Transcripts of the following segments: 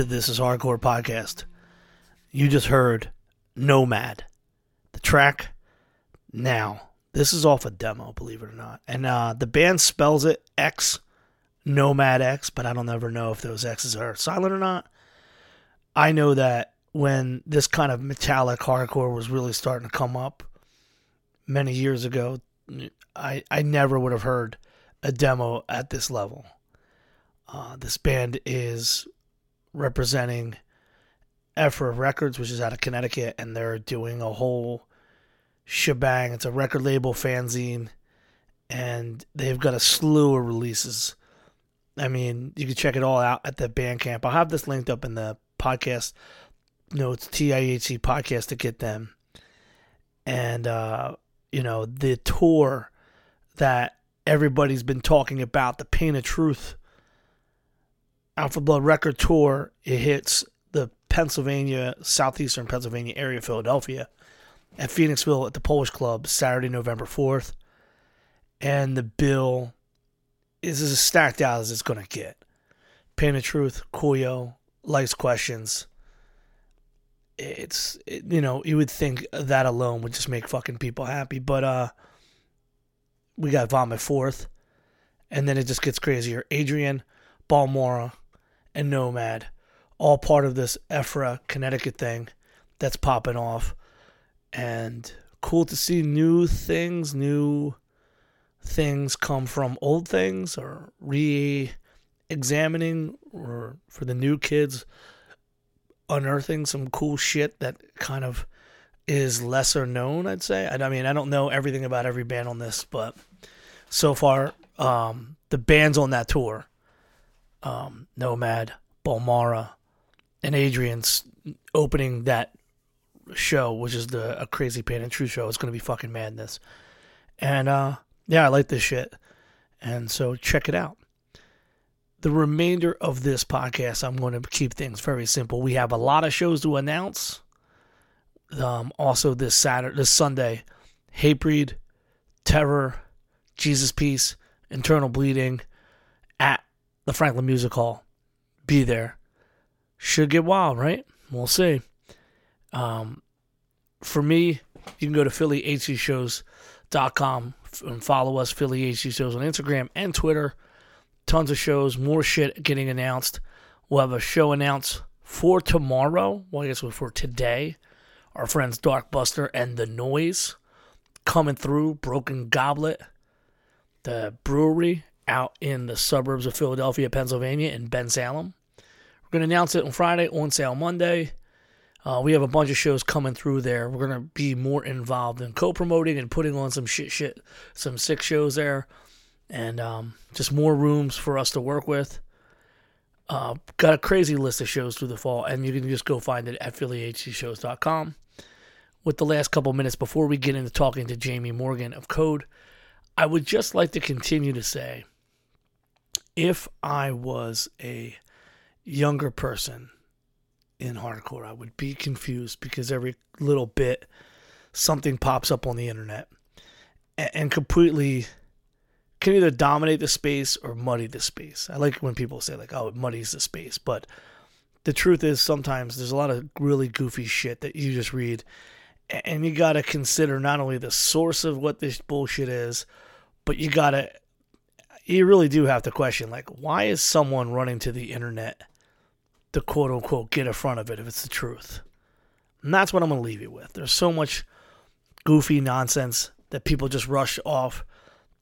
to This Is Hardcore Podcast. You just heard Nomad. The track now. This is off a demo, believe it or not. And uh, the band spells it X Nomad X, but I don't ever know if those X's are silent or not. I know that when this kind of metallic hardcore was really starting to come up many years ago, I I never would have heard a demo at this level. Uh, this band is representing Ephyra Records, which is out of Connecticut, and they're doing a whole shebang. It's a record label fanzine, and they've got a slew of releases. I mean, you can check it all out at the Bandcamp. I'll have this linked up in the podcast notes, TIHC podcast, to get them. And, uh, you know, the tour that everybody's been talking about, the Pain of Truth For Blood record tour, it hits the Pennsylvania, southeastern Pennsylvania area, Philadelphia, at Phoenixville at the Polish Club, Saturday, November 4th. And the bill is as stacked out as it's going to get. Pain of Truth, Kuyo, Life's Questions. It's, it, you know, you would think that alone would just make fucking people happy. But, uh, we got Vomit Forth. And then it just gets crazier. Adrian, Balmora, and Nomad, all part of this Ephyra, Connecticut thing that's popping off. And cool to see new things, new things come from old things or re examining or for the new kids unearthing some cool shit that kind of is lesser known i'd say i, mean i don't know everything about every band on this but so far um, the bands on that tour um, nomad balmara and adrian's opening that show which is the a crazy pain and true show it's to be fucking madness and uh yeah, I like this shit. And so check it out. The remainder of this podcast, I'm going to keep things very simple. We have a lot of shows to announce. Um, also this Saturday, this Sunday, Hatebreed, Terror, Jesus Piece, Internal Bleeding at the Franklin Music Hall. Be there. Should get wild, right? We'll see. Um, for me, you can go to PhillyHCShows.com and follow us, Philly Shows, on Instagram and Twitter. Tons of shows, more shit getting announced. We'll have a show announced for tomorrow. Well, I guess for today. Our friends Dark Buster and The Noise coming through. Broken Goblet, the brewery out in the suburbs of Philadelphia, Pennsylvania, in Bensalem. We're going to announce it on Friday, on sale Monday. Uh, we have a bunch of shows coming through there. We're gonna be more involved in co-promoting and putting on some shit, shit, some sick shows there, and um, just more rooms for us to work with. Uh, got a crazy list of shows through the fall, and you can just go find it at phillyhcshows.com. With the last couple minutes before we get into talking to Jami Morgan of Code, I would just like to continue to say if I was a younger person in hardcore, I would be confused because every little bit something pops up on the internet and, and completely can either dominate the space or muddy the space. I like when people say like, "Oh, it muddies the space," but the truth is sometimes there's a lot of really goofy shit that you just read and you got to consider not only the source of what this bullshit is, but you got to you really do have to question like why is someone running to the internet to quote unquote get in front of it if it's the truth? And that's what I'm going to leave you with. There's so much goofy nonsense that people just rush off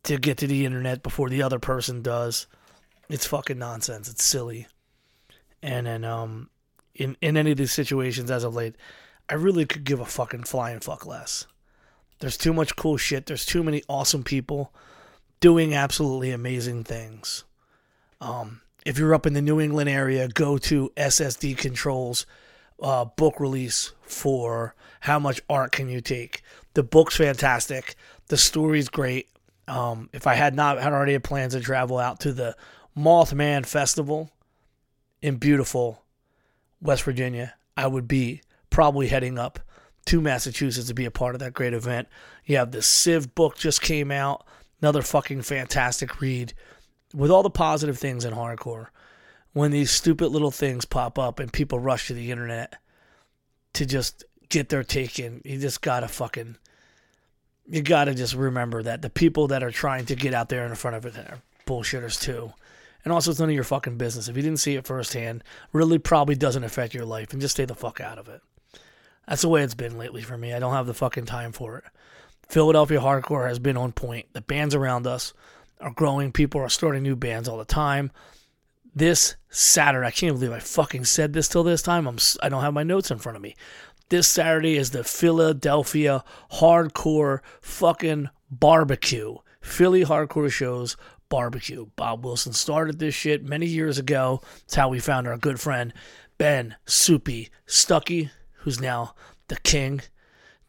to get to the internet before the other person does. It's fucking nonsense. It's silly. And then um in in any of these situations as of late, I really could give a fucking flying fuck less. There's too much cool shit. There's too many awesome people doing absolutely amazing things. Um, if you're up in the New England area, go to SSD Control's uh, book release for How Much Art Can You Take? The book's fantastic. The story's great. Um, if I had not had already plans to travel out to the Mothman Festival in beautiful West Virginia, I would be probably heading up to Massachusetts to be a part of that great event. You have the Civ book just came out, another fucking fantastic read with all the positive things in hardcore. When these stupid little things pop up and people rush to the internet to just get their take in, you just gotta fucking, you gotta just remember that the people that are trying to get out there in front of it are bullshitters too. And also, it's none of your fucking business. If you didn't see it firsthand, really probably doesn't affect your life, and just stay the fuck out of it. That's the way it's been lately for me. I don't have the fucking time for it. Philadelphia hardcore has been on point. The bands around us are growing. People are starting new bands all the time. This Saturday, I can't believe I fucking said this till this time. I'm I don't have my notes in front of me. This Saturday is the Philadelphia hardcore fucking barbecue. Philly hardcore shows barbecue. Bob Wilson started this shit many years ago. It's how we found our good friend Ben Soupy Stuckey who's now the king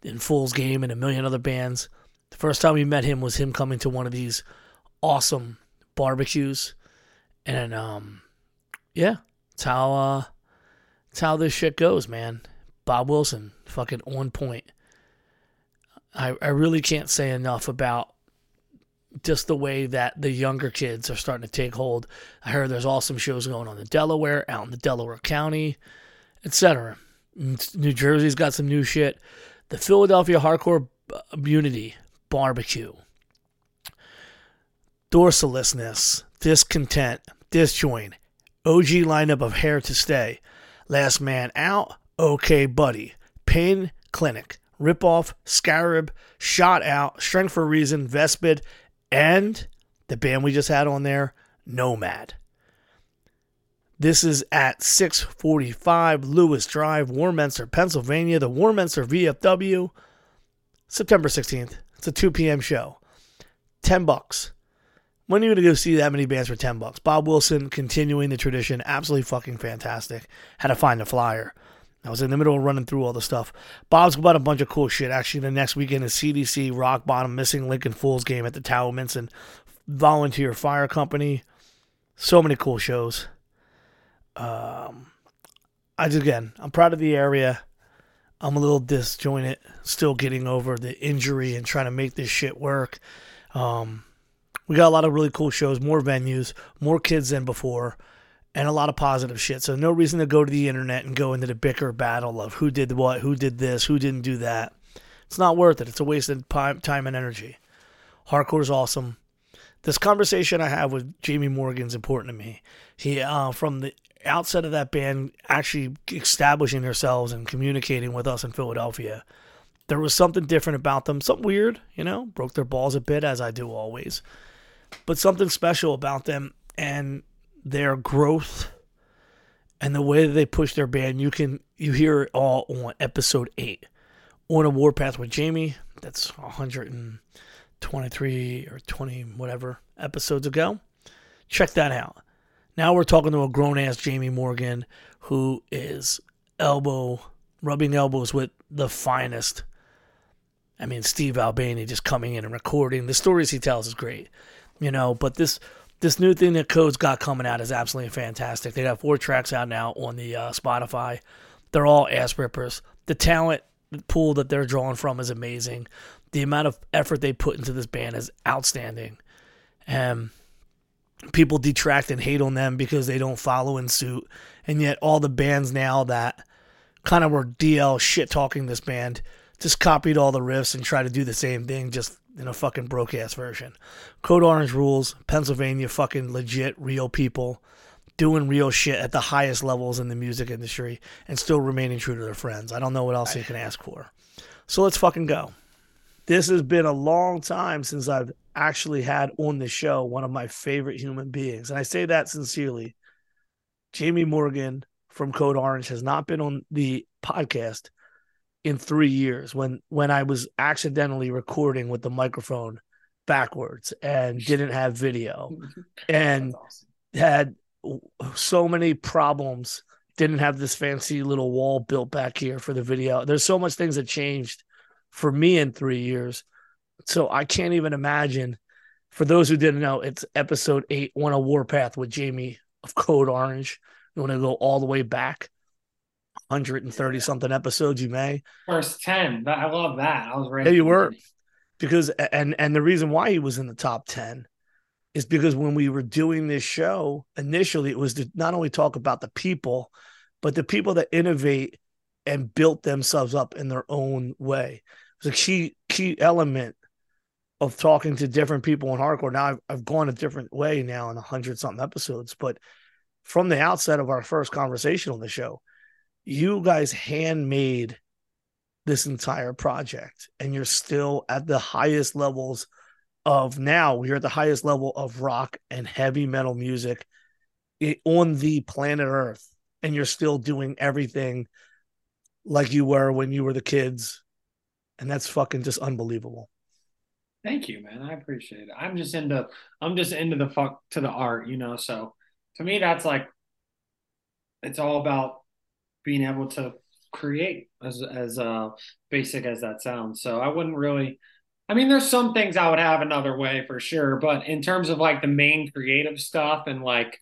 in Fool's Game and a million other bands. The first time we met him was him coming to one of these awesome barbecues. And um yeah, it's how uh it's how this shit goes, man. Bob Wilson, fucking on point. I I really can't say enough about just the way that the younger kids are starting to take hold. I heard there's awesome shows going on in Delaware, out in the Delaware County, etc. New Jersey's got some new shit. The Philadelphia Hardcore Unity Barbecue. Dorsalessness, discontent, disjoint, OG lineup of hair to stay. Last man out, okay buddy. Pain Clinic, Ripoff, Scarab, Shot Out, Strength for Reason, Vespid, and the band we just had on there, Nomad. This is at 645 Lewis Drive, Warminster, Pennsylvania, the Warminster VFW, September 16th. It's a 2 p.m. show. 10 bucks. When are you going to go see that many bands for 10 bucks? Bob Wilson continuing the tradition. Absolutely fucking fantastic. Had to find a flyer. I was in the middle of running through all the stuff. Bob's got a bunch of cool shit. Actually, the next weekend is CDC, Rock Bottom, Missing Lincoln Fools game at the Towamencin Volunteer Fire Company. So many cool shows. Um, I just, again, I'm proud of the area. I'm a little disjointed, still getting over the injury and trying to make this shit work. Um, we got a lot of really cool shows, more venues, more kids than before, and a lot of positive shit. So no reason to go to the internet and go into the bicker battle of who did what, who did this, who didn't do that. It's not worth it. It's a waste of time and energy. Hardcore is awesome. This conversation I have with Jami Morgan is important to me. He, uh, from the outset of that band actually establishing themselves and communicating with us in Philadelphia, there was something different about them. Something weird, you know, broke their balls a bit, as I do always. But something special about them and their growth and the way that they push their band. You can you hear it all on episode eight on a warpath with Jami. That's 123 or 20 whatever episodes ago. Check that out. Now we're talking to a grown ass Jami Morgan who is elbow rubbing elbows with the finest. I mean, Steve Albini just coming in and recording. The stories he tells is great, you know, but this this new thing that Code's got coming out is absolutely fantastic. They got four tracks out now on the uh, Spotify. They're all ass rippers. The talent pool that they're drawing from is amazing. The amount of effort they put into this band is outstanding. And people detract and hate on them because they don't follow in suit. And yet, all the bands now that kind of were DL shit talking this band just copied all the riffs and tried to do the same thing, just in a fucking broke ass version. Code Orange rules. Pennsylvania, fucking legit, real people doing real shit at the highest levels in the music industry and still remaining true to their friends. I don't know what else you can ask for. So let's fucking go. This has been a long time since I've actually had on the show one of my favorite human beings. And I say that sincerely. Jami Morgan from Code Orange has not been on the podcast in three years when when I was accidentally recording with the microphone backwards and didn't have video and awesome. had so many problems didn't have this fancy little wall built back here for the video there's so much things that changed for me in three years. So i can't even imagine for those who didn't know it's episode eight on a warpath with jami of code orange. You want to go all the way back? 130 something episodes you may. First 10 i love that. I was ready yeah you were. Because and and the reason why he was in the top 10 is because when we were doing this show initially it was to not only talk about the people but the people that innovate and built themselves up in their own way. It's a key key element of talking to different people in hardcore. Now i've, I've gone a different way now in a hundred something episodes but from the outset of our first conversation on the show you guys handmade this entire project and you're still at the highest levels of now you're at the highest level of rock and heavy metal music eh, on the planet earth and you're still doing everything like you were when you were the kids. And that's fucking just unbelievable. Thank you man. I appreciate it. I'm just into i'm just into the fuck to the art you know? So to me that's like it's all about being able to create as as uh basic as that sounds. So I wouldn't really I mean there's some things I would have another way for sure, but in terms of like the main creative stuff and like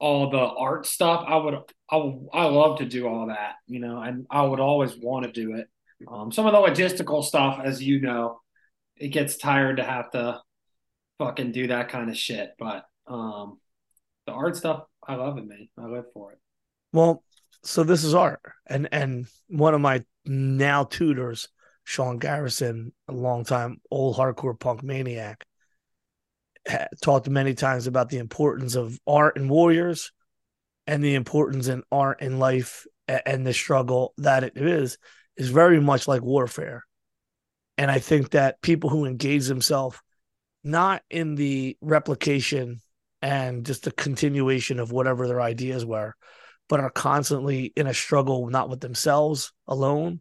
all the art stuff, I would I I love to do all that, you know, and I would always want to do it. Um some of the logistical stuff as you know, it gets tired to have to fucking do that kind of shit, but um the art stuff I love it, man. I live for it. Well, so this is art and and one of my now tutors sean garrison a long time old hardcore punk maniac talked many times about the importance of art and warriors and the importance in art and life and the struggle that it is is very much like warfare and i think that people who engage themselves not in the replication and just the continuation of whatever their ideas were but are constantly in a struggle, not with themselves alone,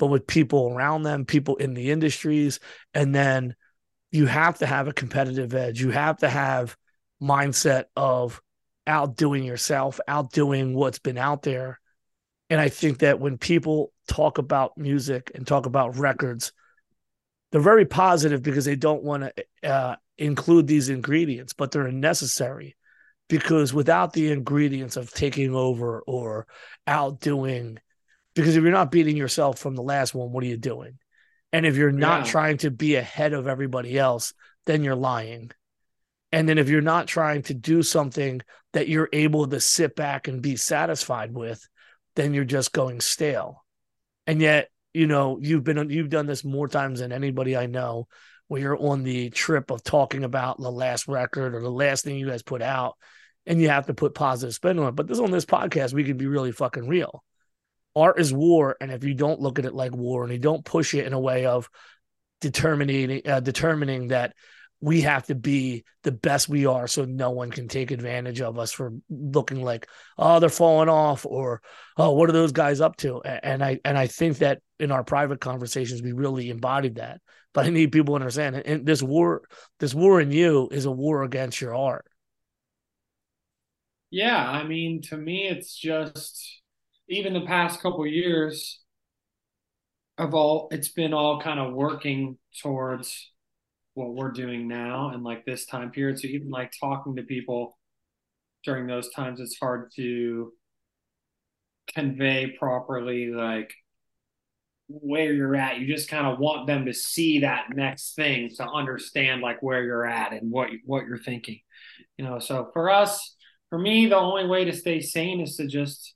but with people around them, people in the industries. And then you have to have a competitive edge. You have to have mindset of outdoing yourself, outdoing what's been out there. And I think that when people talk about music and talk about records, they're very positive because they don't want to uh, include these ingredients, but they're necessary because without the ingredients of taking over or outdoing, because if you're not beating yourself from the last one, what are you doing? And if you're not yeah. trying to be ahead of everybody else, then you're lying. And then if you're not trying to do something that you're able to sit back and be satisfied with, then you're just going stale. And yet, you know, you've been you've done this more times than anybody I know where you're on the trip of talking about the last record or the last thing you guys put out and you have to put positive spin on it. But this on this podcast, we can be really fucking real. Art is war, and if you don't look at it like war and you don't push it in a way of determining uh, determining that we have to be the best we are so no one can take advantage of us for looking like oh they're falling off or oh what are those guys up to? And i and i think that in our private conversations we really embodied that. But i need people to understand and this war this war in you is a war against your art. Yeah, I mean, to me, it's just even the past couple years of all, it's been all kind of working towards what we're doing now and like this time period. So even like talking to people during those times, it's hard to convey properly like where you're at. You just kind of want them to see that next thing to understand like where you're at and what what you're thinking. You know, so for us, for me, the only way to stay sane is to just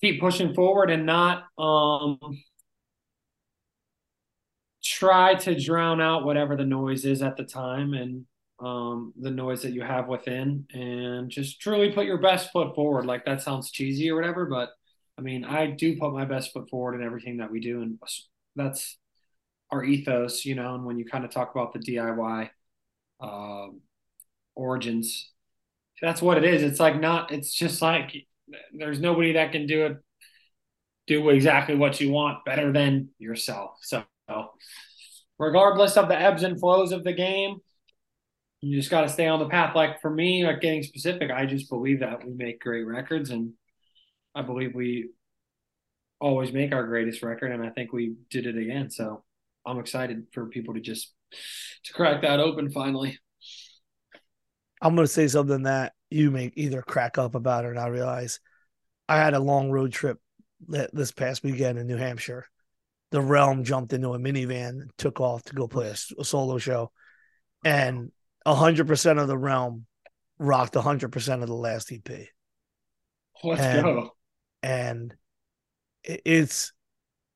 keep pushing forward and not um try to drown out whatever the noise is at the time and um, the noise that you have within and just truly put your best foot forward. Like that sounds cheesy or whatever, but I mean, I do put my best foot forward in everything that we do. And that's our ethos, you know, and when you kind of talk about the DIY um, origins, that's what it is. It's like not, it's just like there's nobody that can do it, do exactly what you want better than yourself. So, regardless of the ebbs and flows of the game, you just got to stay on the path. Like for me, like getting specific, I just believe that we make great records, and I believe we always make our greatest record, and I think we did it again. So I'm excited for people to just to crack that open finally. I'm going to say something that you may either crack up about it or not realize. I had a long road trip this past weekend in New Hampshire. The Realm jumped into a minivan and took off to go play a, a solo show. And 100% of the Realm rocked 100% of the last EP. Let's and, go. And it's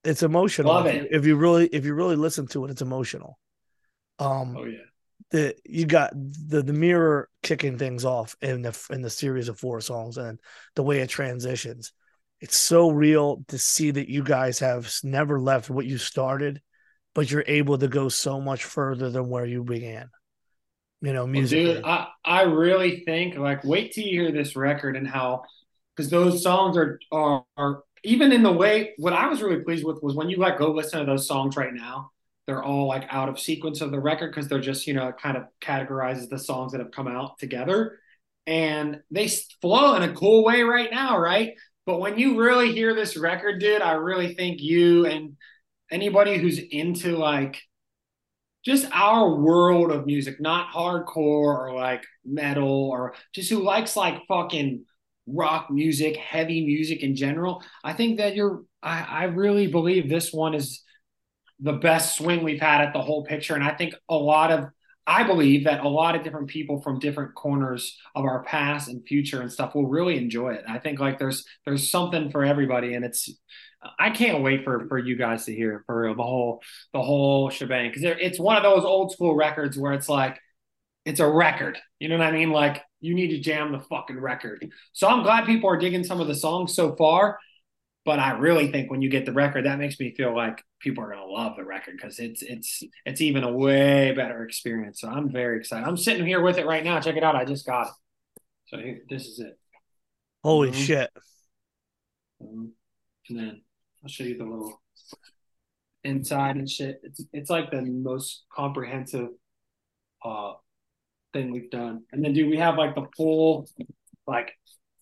it's emotional. Love if, it. You, if you really if you really listen to it, it's emotional. Um, oh yeah the you got the the mirror kicking things off in the in the series of four songs and the way it transitions. It's so real to see that you guys have never left what you started, but you're able to go so much further than where you began. You know, music. Well, dude, I I really think like wait till you hear this record and how because those songs are, are are even in the way what I was really pleased with was when you like go listen to those songs right now they're all like out of sequence of the record because they're just you know it kind of categorizes the songs that have come out together. And they flow in a cool way right now right? But when you really hear this record dude i really think you and anybody who's into like just our world of music not hardcore or like metal or just who likes like fucking rock music heavy music in general i think that you're i, I really believe this one is the best swing we've had at the whole picture. And I think a lot of, I believe that a lot of different people from different corners of our past and future and stuff will really enjoy it. I think like there's there's something for everybody, and it's I can't wait for for you guys to hear for the whole the whole shebang because it's one of those old school records where it's like it's a record. You know what I mean? Like you need to jam the fucking record. So I'm glad people are digging some of the songs so far. But I really think when you get the record, that makes me feel like people are gonna love the record because it's it's it's even a way better experience. So I'm very excited. I'm sitting here with it right now. Check it out. I just got it. So here, this is it. Holy Mhm. shit! Um, and then I'll show you the little inside and shit. It's it's like the most comprehensive uh thing we've done. And then dude, we have like the full like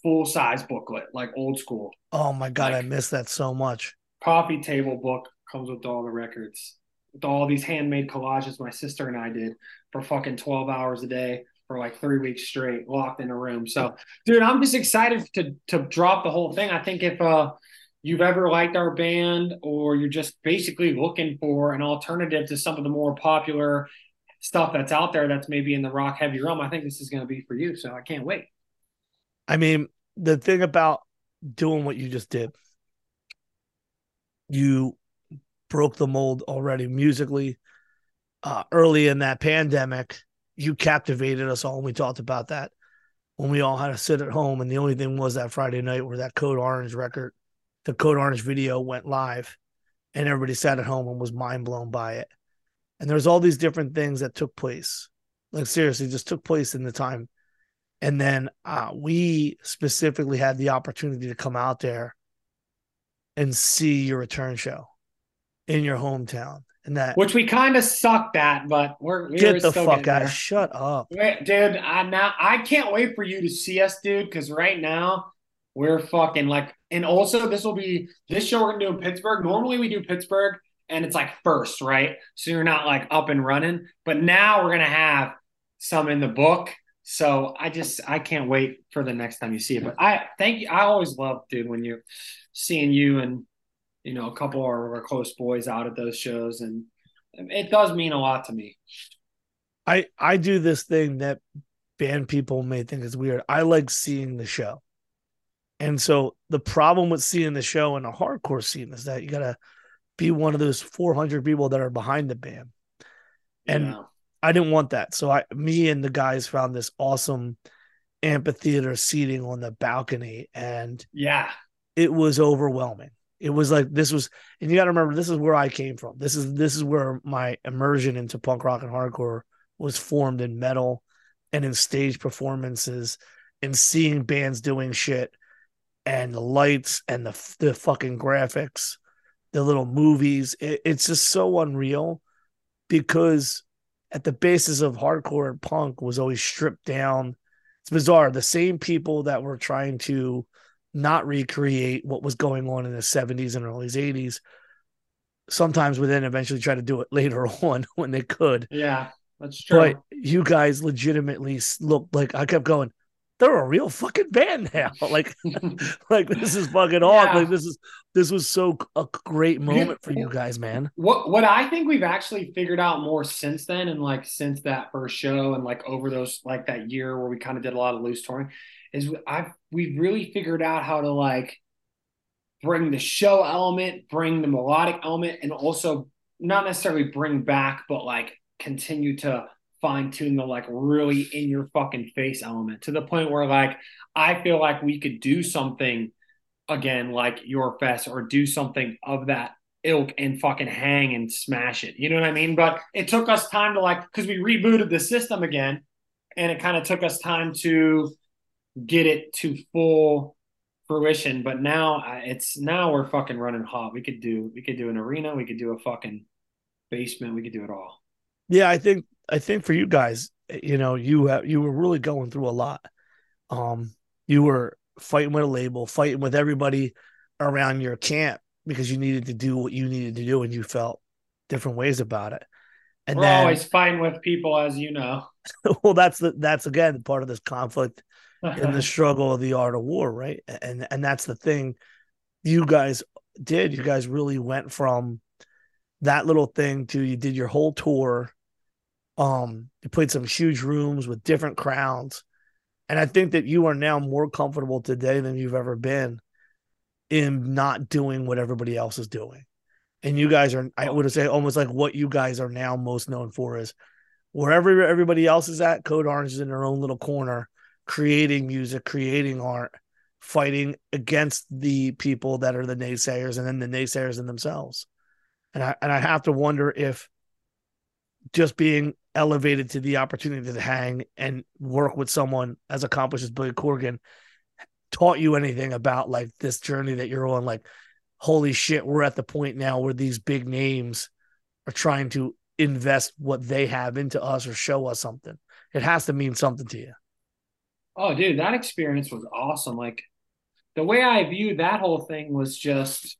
full size booklet, like old school. Oh my god, I miss that so much. Coffee table book comes with all the records. With all these handmade collages my sister and I did for fucking 12 hours a day for like three weeks straight, locked in a room. So dude, I'm just excited to to drop the whole thing. I think if uh you've ever liked our band or you're just basically looking for an alternative to some of the more popular stuff that's out there that's maybe in the rock heavy realm, I think this is going to be for you. So I can't wait. I mean, the thing about doing what you just did, you broke the mold already musically. Uh, early in that pandemic, you captivated us all. And we talked about that when we all had to sit at home. And the only thing was that Friday night where that Code Orange record, the Code Orange video went live, and everybody sat at home and was mind blown by it. And there's all these different things that took place. Like, seriously, just took place in the time and then uh, we specifically had the opportunity to come out there and see your return show in your hometown. And that Which we kind of sucked at, but we're, we're get the still fuck out. there. Shut up. Wait, dude, I now I can't wait for you to see us, dude. Because right now we're fucking like, and also this will be this show we're gonna do in Pittsburgh. Normally we do Pittsburgh and it's like first, right? So you're not like up and running. But now we're gonna have some in the book. So I just I can't wait for the next time you see it. But I thank you. I always love, dude, when you're seeing you and you know a couple of our close boys out at those shows, and it does mean a lot to me. I I do this thing that band people may think is weird. I like seeing the show. And so the problem with seeing the show in a hardcore scene is that you gotta be one of those 400 people that are behind the band. And Yeah. I didn't want that. So I, me and the guys found this awesome amphitheater seating on the balcony, and yeah, it was overwhelming. It was like this was, and you got to remember, this is where I came from. This is this is where my immersion into punk rock and hardcore was formed in metal and in stage performances and seeing bands doing shit and the lights and the the fucking graphics, the little movies. It, it's just so unreal because at the basis of hardcore and punk was always stripped down. It's bizarre. The same people that were trying to not recreate what was going on in the 70s and early 80s sometimes would then eventually try to do it later on when they could. yeah, that's true. But you guys legitimately looked like I kept going. They're a real fucking band now. Like, like this is fucking awesome. Yeah. Like this is this was so a great moment for you guys, man. What what I think we've actually figured out more since then, and like since that first show, and like over those like that year where we kind of did a lot of loose touring, is I've we've really figured out how to like bring the show element, bring the melodic element, and also not necessarily bring back, but like continue to fine tune the like really in your fucking face element to the point where like I feel like we could do something again like your fest or do something of that ilk and fucking hang and smash it. You know what I mean? But it took us time to like because we rebooted the system again, and it kind of took us time to get it to full fruition. But now it's now we're fucking running hot. We could do we could do an arena. We could do a fucking basement. We could do it all. Yeah, I think I think for you guys, you know, you have you were really going through a lot. Um, you were fighting with a label, fighting with everybody around your camp because you needed to do what you needed to do, and you felt different ways about it. And we're then, always fighting with people, as you know. well, that's the that's again part of this conflict and the struggle of the art of war, right? And and that's the thing you guys did. You guys really went from that little thing to you did your whole tour. Um, you played some huge rooms with different crowds. And I think that you are now more comfortable today than you've ever been in not doing what everybody else is doing. And you guys are, I would say, almost like what you guys are now most known for is wherever everybody else is at, Code Orange is in their own little corner, creating music, creating art, fighting against the people that are the naysayers and then the naysayers in themselves. And I and I have to wonder if just being elevated to the opportunity to hang and work with someone as accomplished as Billy Corgan taught you anything about like this journey that you're on? Like holy shit we're at the point now where these big names are trying to invest what they have into us or show us something. It has to mean something to you. Oh, dude, that experience was awesome. Like the way I viewed that whole thing was just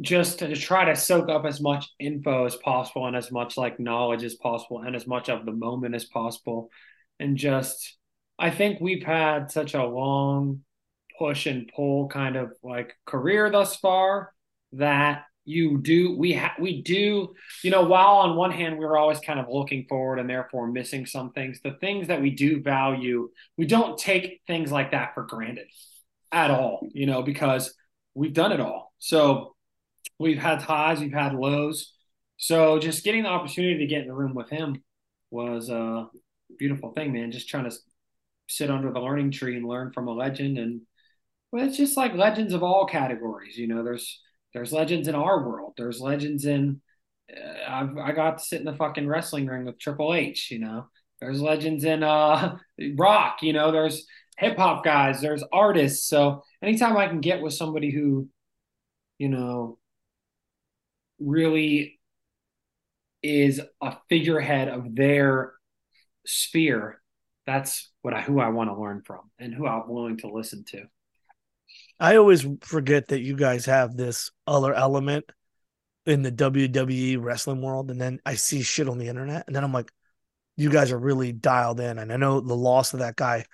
just to try to soak up as much info as possible and as much like knowledge as possible and as much of the moment as possible. And just I think we've had such a long push and pull kind of like career thus far that you do we ha- we do you know while on one hand we were always kind of looking forward and therefore missing some things the things that we do value we don't take things like that for granted at all you know because we've done it all so we've had highs we've had lows so just getting the opportunity to get in the room with him was a beautiful thing man just trying to sit under the learning tree and learn from a legend and well, it's just like legends of all categories you know there's there's legends in our world. There's legends in. Uh, I've, I got to sit in the fucking wrestling ring with Triple H. You know, there's legends in uh rock. You know, there's hip hop guys. There's artists. So anytime I can get with somebody who, you know, really is a figurehead of their sphere, that's what I who I want to learn from and who I'm willing to listen to. I always forget that you guys have this other element in the WWE wrestling world, and then I see shit on the internet, and then I'm like, you guys are really dialed in. And I know the loss of that guy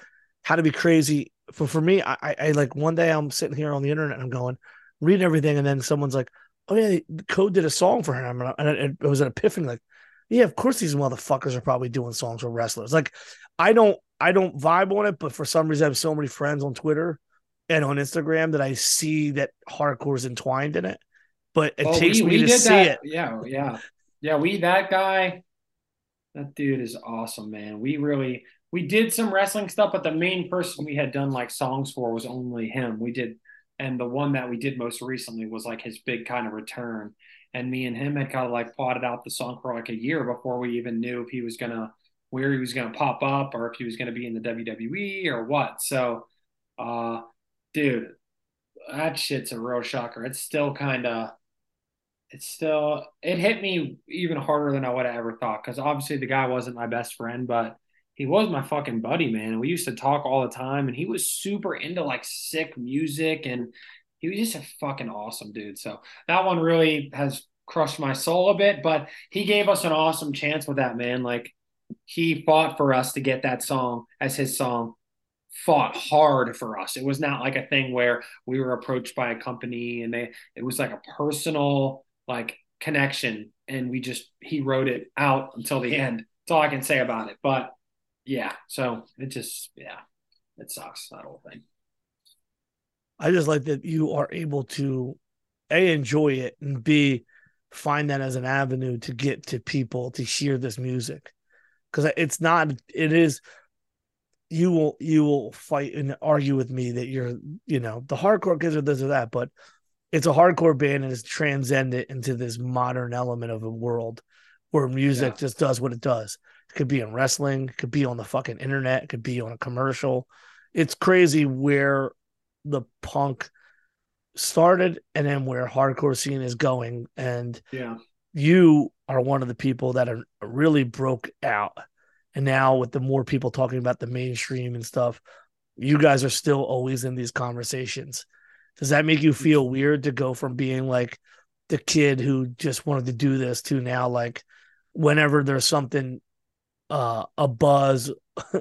had to be crazy. For for me, I, I like one day I'm sitting here on the internet and I'm going, reading everything, and then someone's like, "Oh yeah, Code did a song for him," and it, it was an epiphany. Like, yeah, of course these motherfuckers are probably doing songs for wrestlers. Like, I don't, I don't vibe on it, but for some reason I have so many friends on Twitter and on Instagram that I see that hardcore is entwined in it. But it Well, takes we- me we to see that- it. Yeah, yeah, yeah. We that guy, that dude is awesome, man. We really we did some wrestling stuff, but the main person we had done like songs for was only him. We did, and the one that we did most recently was like his big kind of return. And me and him had kind of like plotted out the song for like a year before we even knew if he was gonna where he was gonna pop up or if he was gonna be in the WWE or what. So, uh, dude, that shit's a real shocker. It's still kind of it's still it hit me even harder than I would have ever thought because obviously the guy wasn't my best friend, but he was my fucking buddy, man. We used to talk all the time, and he was super into like sick music, and he was just a fucking awesome dude. So that one really has crushed my soul a bit, but he gave us an awesome chance with that man. Like he fought for us to get that song as his song fought hard for us. It was not like a thing where we were approached by a company and they it was like a personal like connection and we just he wrote it out until the end. That's all I can say about it. But yeah, so it just yeah, it sucks that whole thing. I just like that you are able to a enjoy it and b find that as an avenue to get to people to hear this music because it's not it is you will you will fight and argue with me that you're you know the hardcore kids are this or that but it's a hardcore band and it's transcended into this modern element of a world where music Yeah. just does what it does it could be in wrestling it could be on the fucking internet it could be on a commercial. It's crazy where the punk started and then where hardcore scene is going. And Yeah. you are one of the people that are really broke out. And now with the more people talking about the mainstream and stuff you guys are still always in these conversations. Does that make you feel mm-hmm. weird to go from being like the kid who just wanted to do this to now like whenever there's something uh a buzz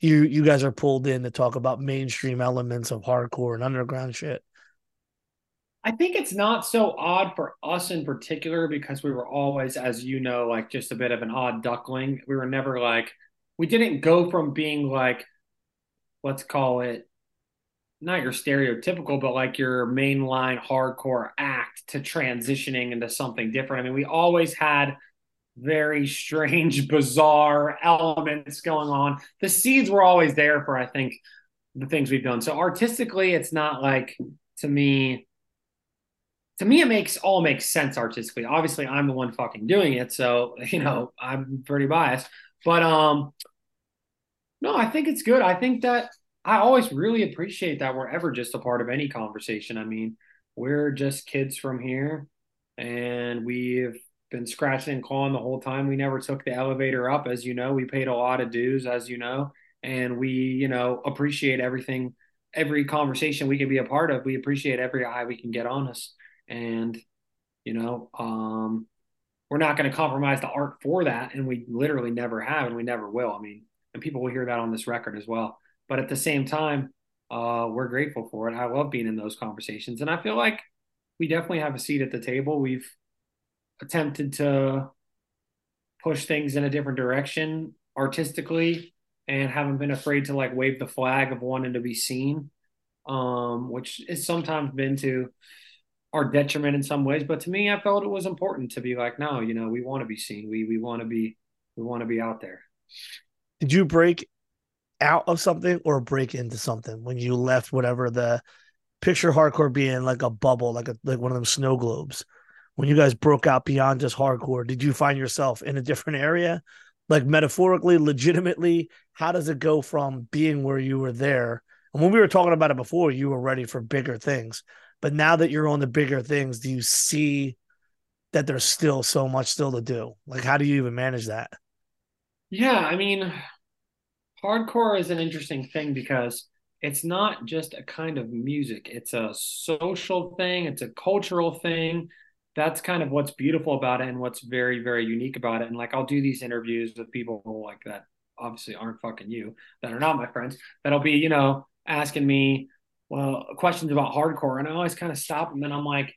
you you guys are pulled in to talk about mainstream elements of hardcore and underground shit I think it's not so odd for us in particular because we were always, as you know, like just a bit of an odd duckling. We were never like, we didn't go from being like, let's call it not your stereotypical, but like your mainline hardcore act to transitioning into something different. I mean, we always had very strange, bizarre elements going on. The seeds were always there for, I think, the things we've done. So artistically, it's not like to me to me it makes all makes sense artistically obviously i'm the one fucking doing it so you know i'm pretty biased but um no i think it's good i think that i always really appreciate that we're ever just a part of any conversation i mean we're just kids from here and we've been scratching and clawing the whole time. We never took the elevator up as you know. We paid a lot of dues as you know. And we you know appreciate everything every conversation we can be a part of. We appreciate every eye we can get on us. And you know um we're not going to compromise the art for that and we literally never have and we never will. I mean and people will hear that on this record as well. But at the same time uh we're grateful for it. I love being in those conversations and i feel like we definitely have a seat at the table. We've attempted to push things in a different direction artistically and haven't been afraid to like wave the flag of wanting to be seen um which has sometimes been to our detriment in some ways. But to me, I felt it was important to be like, no, you know, we want to be seen. We we want to be we want to be out there. did you break out of something or break into something when you left whatever the picture hardcore being like a bubble like a like one of them snow globes when you guys broke out beyond just hardcore did you find yourself in a different area? Like metaphorically legitimately how does it go from being where you were there? And when we were talking about it before you were ready for bigger things. But now that you're on the bigger things do you see that there's still so much still to do? Like how do you even manage that? Yeah, I mean, hardcore is an interesting thing because it's not just a kind of music. It's a social thing, it's a cultural thing that's kind of what's beautiful about it and what's very very unique about it. And like i'll do these interviews with people like that obviously aren't fucking you that are not my friends that'll be you know asking me well questions about hardcore. And i always kind of stop them and i'm like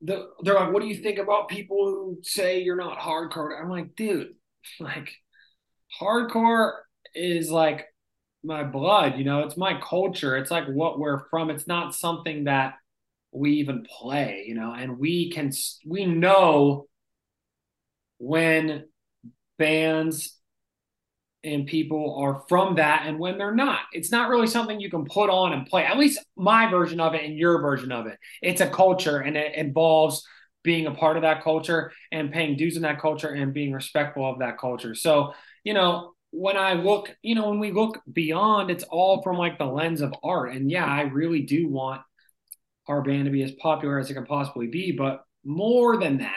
the, they're like what do you think about people who say you're not hardcore? I'm like dude like hardcore is like my blood you know? It's my culture. It's like what we're from. It's not something that we even play you know and we can we know when bands and people are from that and when they're not. It's not really something you can put on and play at least my version of it and your version of it. It's a culture and it involves being a part of that culture and paying dues in that culture and being respectful of that culture. So you know when i look you know when we look beyond it's all from like the lens of art. And yeah i really do want our band to be as popular as it can possibly be but more than that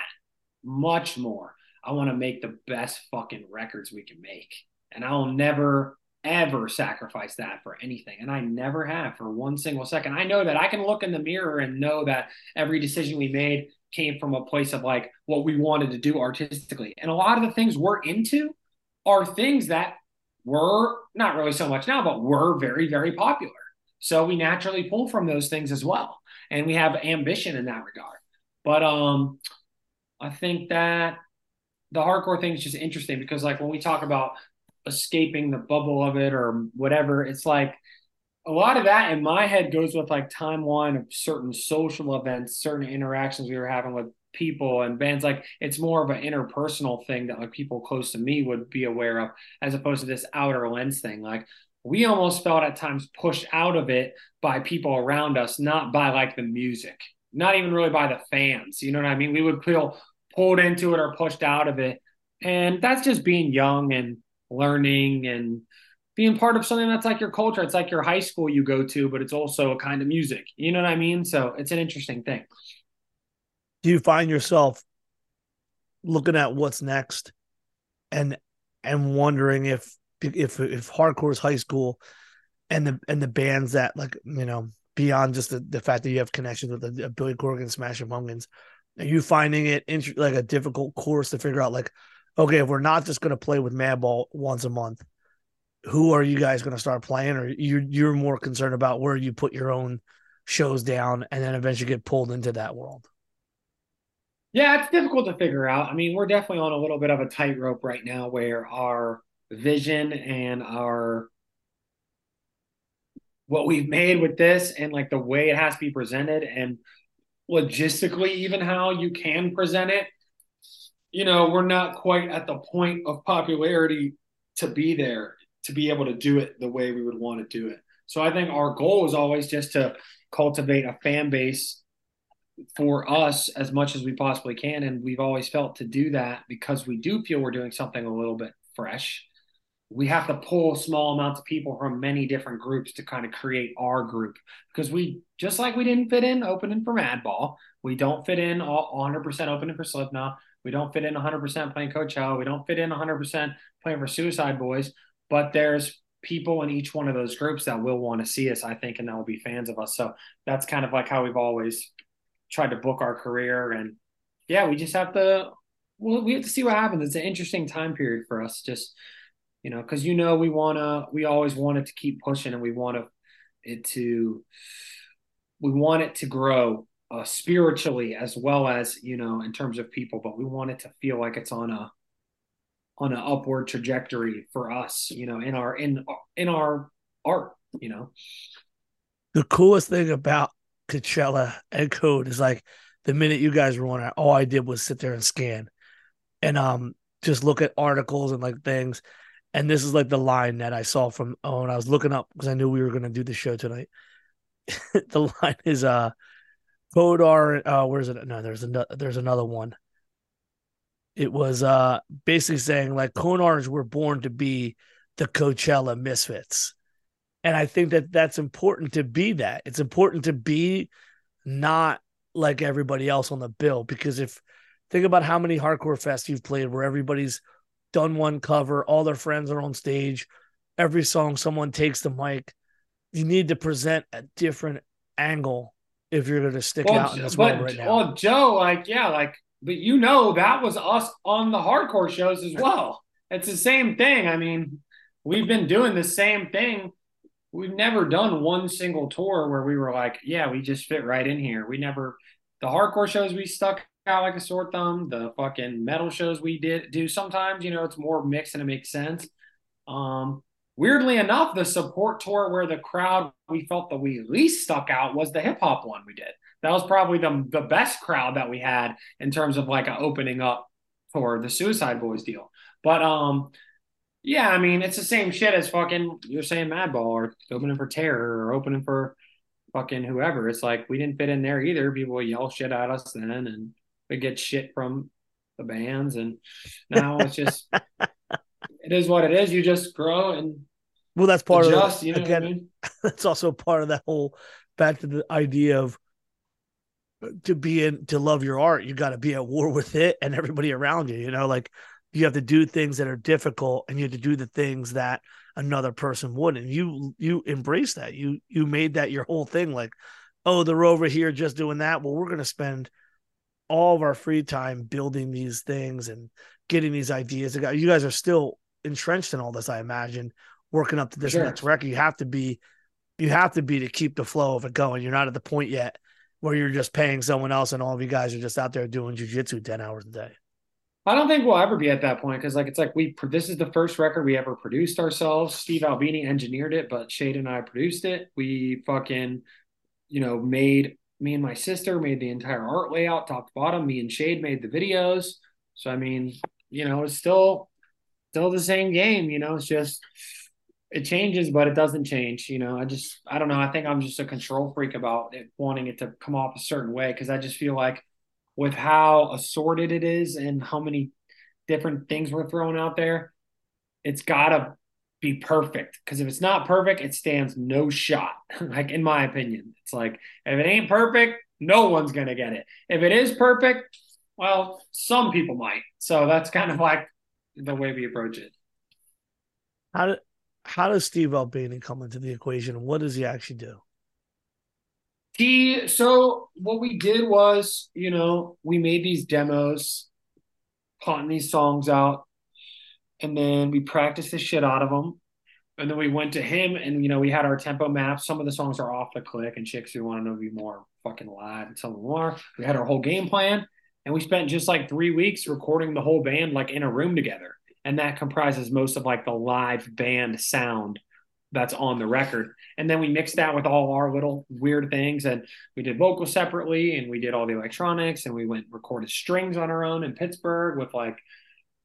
much more i want to make the best fucking records we can make and I'll never ever sacrifice that for anything. And I never have for one single second. I know that I can look in the mirror and know that every decision we made came from a place of like what we wanted to do artistically. And a lot of the things we're into are things that were not really so much now, but were very, very popular. So we naturally pull from those things as well. And we have ambition in that regard. But um I think that the hardcore thing is just interesting because like when we talk about escaping the bubble of it or whatever. It's like a lot of that in my head goes with like timeline of certain social events, certain interactions we were having with people and bands. Like it's more of an interpersonal thing that like people close to me would be aware of, as opposed to this outer lens thing. Like we almost felt at times pushed out of it by people around us, not by like the music, not even really by the fans. You know what I mean? We would feel pulled into it or pushed out of it. And that's just being young and learning and being part of something that's like your culture. It's like your high school you go to, but it's also a kind of music. You know what I mean? So it's an interesting thing. Do you find yourself looking at what's next and and wondering if if if hardcore is high school and the and the bands that like you know beyond just the, the fact that you have connections with the, Billy Corgan, Smashing Pumpkins, are you finding it int- like a difficult course to figure out like okay, if we're not just going to play with Madball once a month, who are you guys going to start playing? Or you're you're more concerned about where you put your own shows down and then eventually get pulled into that world? Yeah, it's difficult to figure out. I mean, we're definitely on a little bit of a tightrope right now where our vision and our what we've made with this and like the way it has to be presented and logistically even how you can present it you know, we're not quite at the point of popularity to be there, to be able to do it the way we would want to do it. So I think our goal is always just to cultivate a fan base for us as much as we possibly can. And we've always felt to do that because we do feel we're doing something a little bit fresh. We have to pull small amounts of people from many different groups to kind of create our group because we just like we didn't fit in opening for Madball, we don't fit in 100% opening for Slipknot. We don't fit in 100% playing Coachella. We don't fit in 100% playing for Suicide Boys. But there's people in each one of those groups that will want to see us, I think, and that will be fans of us. So that's kind of like how we've always tried to book our career. And yeah, we just have to, well, we have to see what happens. It's an interesting time period for us. Just, you know, because you know, we want to, we always wanted to keep pushing and we want it to, we want it to grow uh, spiritually as well as you know in terms of people but we want it to feel like it's on a on an upward trajectory for us you know in our in in our art you know the coolest thing about Coachella and Code is like the minute you guys were on it, all I did was sit there and scan and um just look at articles and like things. And this is like the line that I saw from oh, and I was looking up because I knew we were gonna do the show tonight. the line is uh Podar, uh, where's it? No, there's another. There's another one. It was uh basically saying like Conars were born to be the Coachella Misfits, and I think that that's important to be that. It's important to be not like everybody else on the bill because if think about how many hardcore fests you've played where everybody's done one cover, all their friends are on stage, every song someone takes the mic. You need to present a different angle if you're going to stick Well, out in this but right now. well, Joe, like yeah, like but you know that was us on the hardcore shows as well. It's the same thing. I mean, we've been doing the same thing. We've never done one single tour where we were like, yeah, we just fit right in here. We never the hardcore shows we stuck out like a sore thumb. The fucking metal shows we did do sometimes, you know, it's more mixed and it makes sense. Um, weirdly enough, the support tour where the crowd we felt that we least stuck out was the hip hop one we did. That was probably the the best crowd that we had in terms of like a opening up for the Suicide Boys deal. But um, yeah, I mean it's the same shit as fucking you're saying Madball or opening for Terror or opening for fucking whoever. It's like we didn't fit in there either. People yell shit at us then, and we get shit from the bands, and now it's just it is what it is. You just grow and well, that's part adjust. of You know again. what I mean? That's also part of that whole back to the idea of uh, to be in to love your art. You got to be at war with it and everybody around you. You know, like you have to do things that are difficult, and you have to do the things that another person wouldn't. You you embrace that. You you made that your whole thing. Like, oh, they're over here just doing that. Well, we're gonna spend all of our free time building these things and getting these ideas. You guys are still entrenched in all this, I imagine, working up to this Sure. next record. You have to be, you have to be to keep the flow of it going. You're not at the point yet where you're just paying someone else and all of you guys are just out there doing jujitsu 10 hours a day. I don't think we'll ever be at that point because, like, it's like we this is the first record we ever produced ourselves. Steve Albini engineered it, but Shade and I produced it. We fucking, you know, made me and my sister made the entire art layout, top to bottom. Me and Shade made the videos. So I mean, you know, it's still still the same game. You know, it's just it changes, but it doesn't change. You know, I just I don't know. I think I'm just a control freak about it, wanting it to come off a certain way because I just feel like with how assorted it is and how many different things we're throwing out there, it's gotta be perfect. Because if it's not perfect, it stands no shot. like in my opinion, it's like if it ain't perfect, no one's gonna get it. If it is perfect, well, some people might. So that's kind of like the way we approach it. How do, how does Steve Albini come into the equation? What does he actually do? He so what we did was, you know, we made these demos, putting these songs out, and then we practiced the shit out of them. And then we went to him and you know, we had our tempo maps. Some of the songs are off the click and chicks who want to know be more fucking live and some more. We had our whole game plan and we spent just like three weeks recording the whole band like in a room together. And that comprises most of like the live band sound that's on the record. And then we mixed that with all our little weird things. And we did vocals separately and we did all the electronics and we went recorded strings on our own in Pittsburgh with like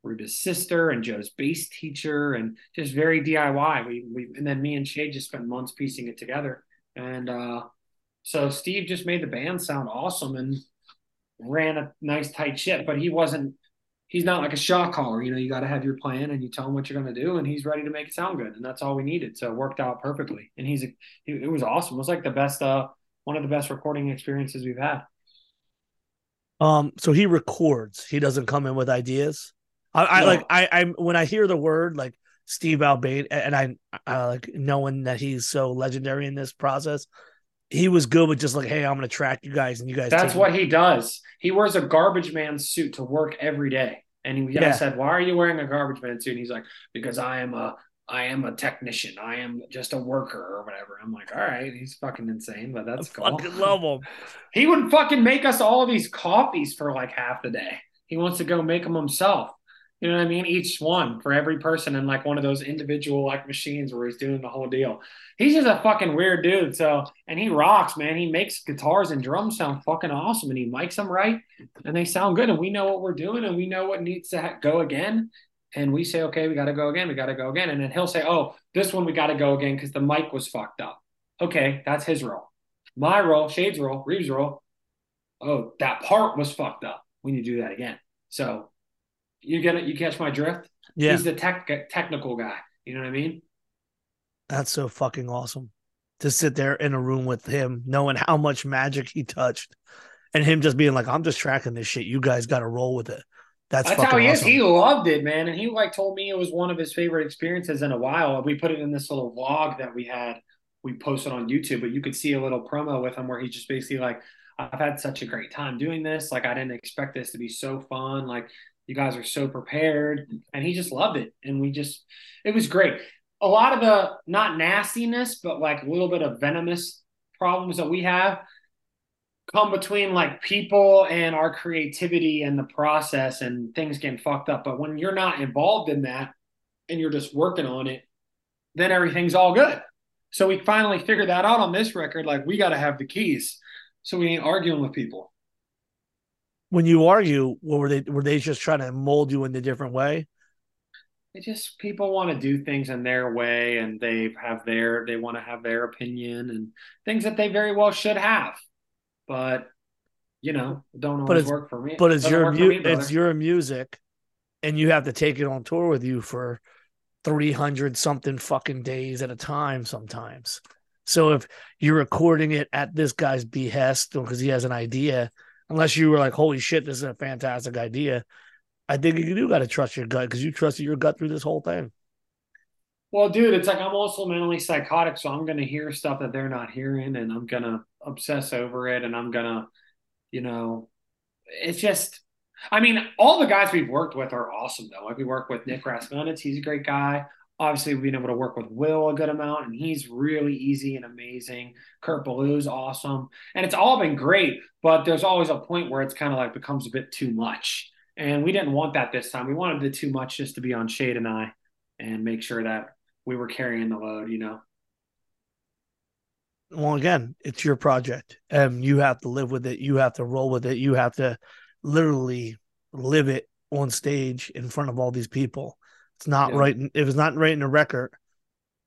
Ruta's sister and Joe's bass teacher and just very DIY. We, we and then me and Shade just spent months piecing it together. And uh, so Steve just made the band sound awesome and ran a nice tight ship, but he wasn't he's not like a shot caller. You know, you got to have your plan and you tell him what you're going to do, and he's ready to make it sound good. And that's all we needed. So it worked out perfectly. And he's, it, it was awesome. It was like the best, uh, one of the best recording experiences we've had. Um, so he records. He doesn't come in with ideas. I, I No. like I I'm when I hear the word like Steve Albini and I, I like knowing that he's so legendary in this process. He was good with just like, hey, I'm gonna track you guys and you guys. That's what he does. He wears a garbage man suit to work every day. And he, I Yeah. said, "Why are you wearing a garbage man suit?" And he's like, "Because I am a, I am a technician. I am just a worker or whatever." I'm like, "All right, he's fucking insane, but I that's cool." fucking love him. He would fucking make us all these coffees for like half the day. He wants to go make them himself. You know what I mean? Each one for every person in like one of those individual like machines where he's doing the whole deal. He's just a fucking weird dude. So, and he rocks, man. He makes guitars and drums sound fucking awesome and he mics them right and they sound good. And we know what we're doing and we know what needs to ha- go again. And we say, okay, we got to go again. We got to go again. And then he'll say, oh, this one we got to go again because the mic was fucked up. Okay, that's his role. My role, Shade's role, Reeves' role. Oh, that part was fucked up. We need to do that again. So you get it. You catch my drift. Yeah, He's the tech technical guy. You know what I mean? that's so fucking awesome to sit there in a room with him, knowing how much magic he touched, and him just being like, "I'm just tracking this shit. You guys got to roll with it." That's, That's how he awesome. is. He loved it, man. And he like told me it was one of his favorite experiences in a while. We put it in this little vlog that we had we posted on YouTube, but you could see a little promo with him where he's just basically like, I've had such a great time doing this. Like I didn't expect this to be so fun. Like you guys are so prepared. And he just loved it. And we just it was great. A lot of the not nastiness, but like a little bit of venomous problems that we have come between like people and our creativity and the process and things getting fucked up. But when you're not involved in that and you're just working on it, then everything's all good. So we finally figured that out on this record. Like we got to have the keys, so we ain't arguing with people. When you argue, what were they? Were they just trying to mold you in a different way? It just people want to do things in their way, and they have their they want to have their opinion and things that they very well should have, but you know don't always work for me. But it's your mu- me, it's your music, and you have to take it on tour with you for three hundred something fucking days at a time sometimes. So if you're recording it at this guy's behest because he has an idea, unless you were like, "Holy shit, this is a fantastic idea," I think you do got to trust your gut because you trusted your gut through this whole thing. Well, dude, it's like I'm also mentally psychotic, so I'm going to hear stuff that they're not hearing and I'm going to obsess over it and I'm going to, you know, it's just, I mean, all the guys we've worked with are awesome, though. Like we work with Nick Raskulinecz, he's a great guy. Obviously, we've been able to work with Will a good amount, and he's really easy and amazing. Kurt Ballou's awesome. And it's all been great, but there's always a point where it's kind of like becomes a bit too much. And we didn't want that this time. We wanted the too much just to be on Shade and I and make sure that we were carrying the load, you know. well again it's your project and you have to live with it you have to roll with it you have to literally live it on stage in front of all these people it's not Yeah. right if it's not right in the record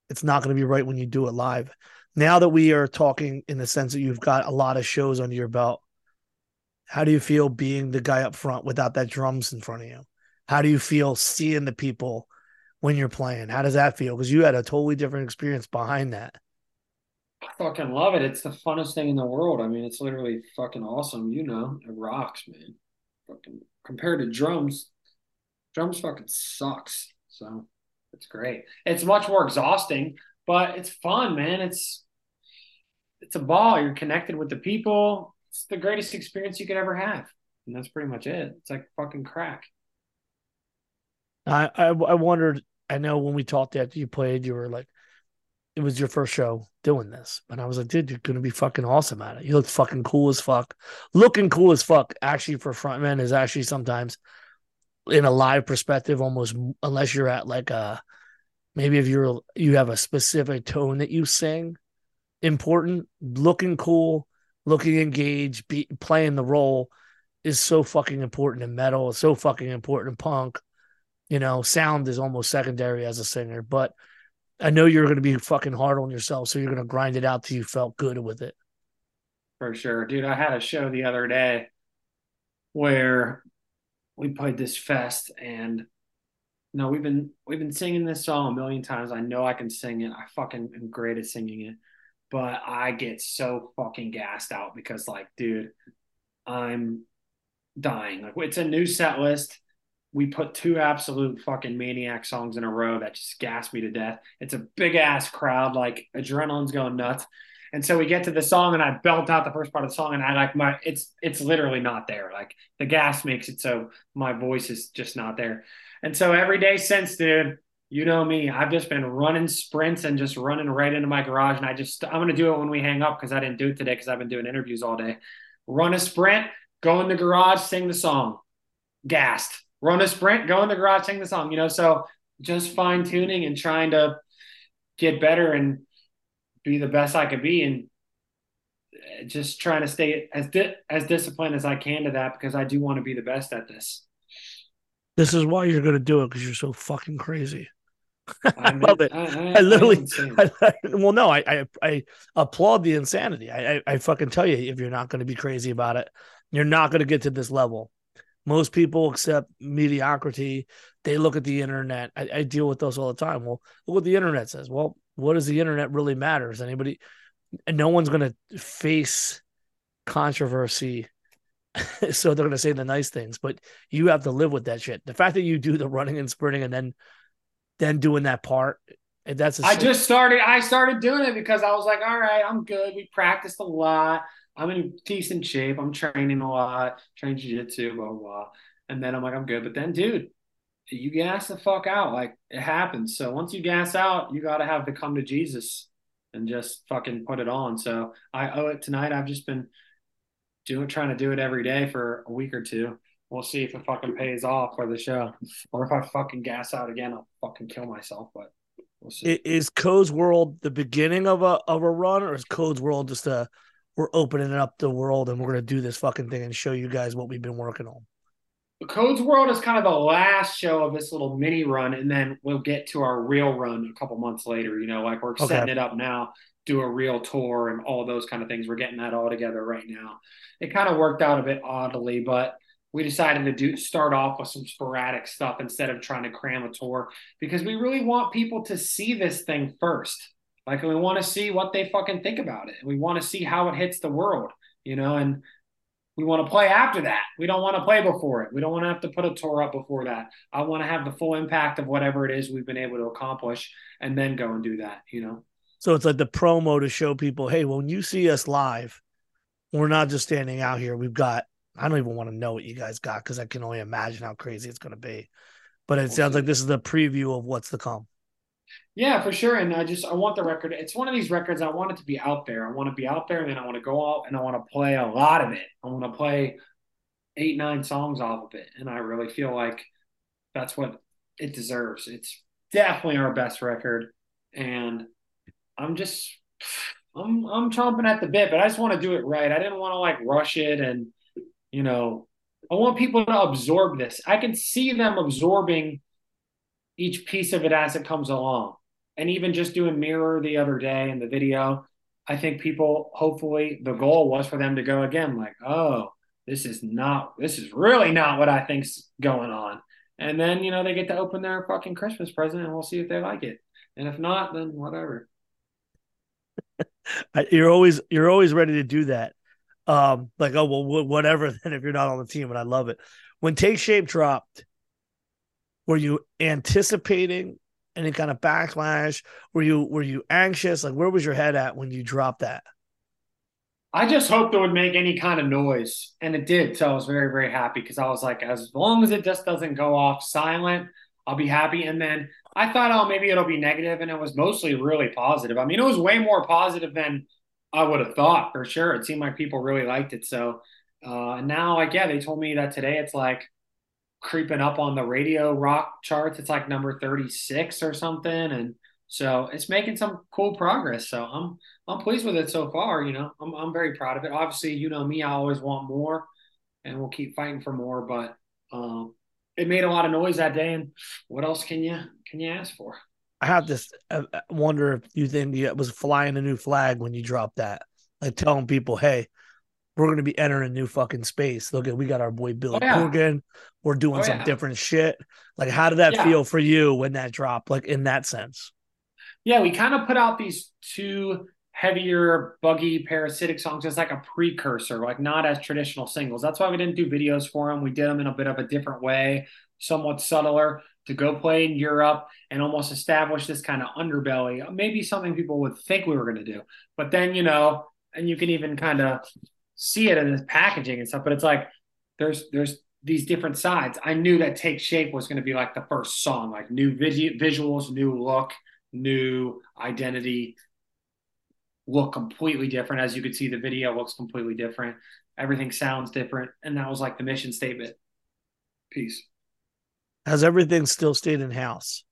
it's not going to be right when you do it live now that we are talking in the sense that you've got a lot of shows under your belt how do you feel being the guy up front without that drums in front of you how do you feel seeing the people when you're playing how does that feel because you had a totally different experience behind that I fucking love it. It's the funnest thing in the world. I mean, it's literally fucking awesome. You know, it rocks, man. Fucking compared to drums, drums fucking sucks. So it's great. It's much more exhausting, but it's fun, man. It's it's a ball. You're connected with the people. It's the greatest experience you could ever have, and that's pretty much it. It's like fucking crack. I, I I wondered. I know when we talked after you played, you were like, it was your first show doing this, but I was like, dude, you're gonna be fucking awesome at it. You look fucking cool as fuck. Looking cool as fuck. Actually, for frontmen is actually sometimes in a live perspective, almost unless you're at like a maybe if you're you have a specific tone that you sing, important. Looking cool, looking engaged, be, playing the role is so fucking important in metal. It's so fucking important in punk you know, sound is almost secondary as a singer, but I know you're going to be fucking hard on yourself, so you're going to grind it out till you felt good with it. For sure. Dude, I had a show the other day where we played this fest and no, we've been we've been singing this song a million times. I know I can sing it. I fucking am great at singing it. But I get so fucking gassed out because like, dude, I'm dying. Like it's a new set list. We put two absolute fucking maniac songs in a row that just gassed me to death. It's a big ass crowd, like adrenaline's going nuts. And so we get to the song and I belt out the first part of the song and I like my it's it's literally not there. Like the gas makes it so my voice is just not there. And so every day since, dude, you know me, I've just been running sprints and just running right into my garage. And I just I'm gonna do it when we hang up because I didn't do it today because I've been doing interviews all day. Run a sprint, go in the garage, sing the song. Gassed. Run a sprint, go in the garage, sing the song. You know, so just fine tuning and trying to get better and be the best I could be and eh, just trying to stay as di- as disciplined as I can to that because I do want to be the best at this. This is why you're going to do it because you're so fucking crazy. I, love it. I, I, I literally-. I, well, no, I, I I applaud the insanity. I, I I fucking tell you, if you're not going to be crazy about it, you're not going to get to this level. Most people accept mediocrity. They look at the internet. I, I deal with those all the time. Well, look what the internet says. Well, what does the internet really matter? Is anybody? And no one's going to face controversy, so they're going to say the nice things. But you have to live with that shit. The fact that you do the running and sprinting and then then doing that part eh, that's a I just started. I started doing it because I was like, all right, I'm good. We practiced a lot. I'm in decent shape. I'm training a lot. Train jiu-jitsu, blah blah. blah. And then I'm like, I'm good. But then, dude, you gas the fuck out. Like it happens. So once you gas out, you got to have to come to Jesus and just fucking put it on. So I owe it tonight. I've just been doing, trying to do it every day for a week or two. We'll see if it fucking pays off for the show, or if I fucking gas out again, I'll fucking kill myself. But we'll see. Is Code's World the beginning of a of a run, or is Code's World just a we're opening up the world and we're gonna do this fucking thing and show you guys what we've been working on? The Codes World is kind of the last show of this little mini run, and then we'll get to our real run a couple months later. You know, like we're Okay. setting it up now, do a real tour and all those kind of things. We're getting that all together right now. It kind of worked out a bit oddly, but we decided to do start off with some sporadic stuff instead of trying to cram a tour because we really want people to see this thing first. Like we want to see what they fucking think about it. We want to see how it hits the world, you know, and we want to play after that. We don't want to play before it. We don't want to have to put a tour up before that. I want to have the full impact of whatever it is we've been able to accomplish and then go and do that, you know? So it's like the promo to show people, hey, when you see us live, we're not just standing out here. We've got I don't even want to know what you guys got because I can only imagine how crazy it's going to be. But it We'll sounds like this is the preview of what's to come. Yeah, for sure. And I just I want the record. It's one of these records I want it to be out there. I want to be out there and then I want to go out and I want to play a lot of it. I want to play eight, nine songs off of it. And I really feel like that's what it deserves. It's definitely our best record. And I'm just I'm I'm chomping at the bit, but I just want to do it right. I didn't want to like rush it and you know, I want people to absorb this. I can see them absorbing each piece of it as it comes along. And even just doing Mirror the other day in the video, I think people, hopefully, the goal was for them to go again, like, oh, this is not, this is really not what I think's going on. And then, you know, they get to open their fucking Christmas present and we'll see if they like it. And if not, then whatever. You're always you're always ready to do that. Um, like oh well, whatever. Then if you're not on the team, and I love it. When Take Shape dropped, were you anticipating any kind of backlash? Were you were you anxious? Like where was your head at when you dropped that? I just hoped it would make any kind of noise, and it did. So I was very, very happy because I was like, as long as it just doesn't go off silent, I'll be happy. And then I thought, oh, maybe it'll be negative, and it was mostly really positive. I mean, it was way more positive than I would have thought for sure. It seemed like people really liked it. So uh, now, like, yeah, they told me that today it's like creeping up on the radio rock charts. It's like number 36 or something. And so it's making some cool progress. So I'm I'm pleased with it so far. You know, I'm I'm very proud of it. Obviously, you know me, I always want more, and we'll keep fighting for more. But um, it made a lot of noise that day, and what else can you can you ask for? I have this uh, uh, wonder if you think it was flying a new flag when you dropped that, like telling people, "Hey, we're going to be entering a new fucking space. Look at we got our boy Billy Oh, yeah. Corgan. We're doing Oh, some yeah. different shit." Like, how did that Yeah. feel for you when that dropped? Like in that sense. Yeah, we kind of put out these two heavier, buggy, parasitic songs as like a precursor, like not as traditional singles. That's why we didn't do videos for them. We did them in a bit of a different way, somewhat subtler, to go play in Europe and almost establish this kind of underbelly. Maybe something people would think we were going to do. But then, you know, and you can even kind of see it in the packaging and stuff, but it's like there's there's these different sides. I knew that Take Shape was going to be like the first song, like new visuals, new look, new identity, look completely different. As you could see, the video looks completely different. Everything sounds different. And that was like the mission statement. Peace. Has everything still stayed in house?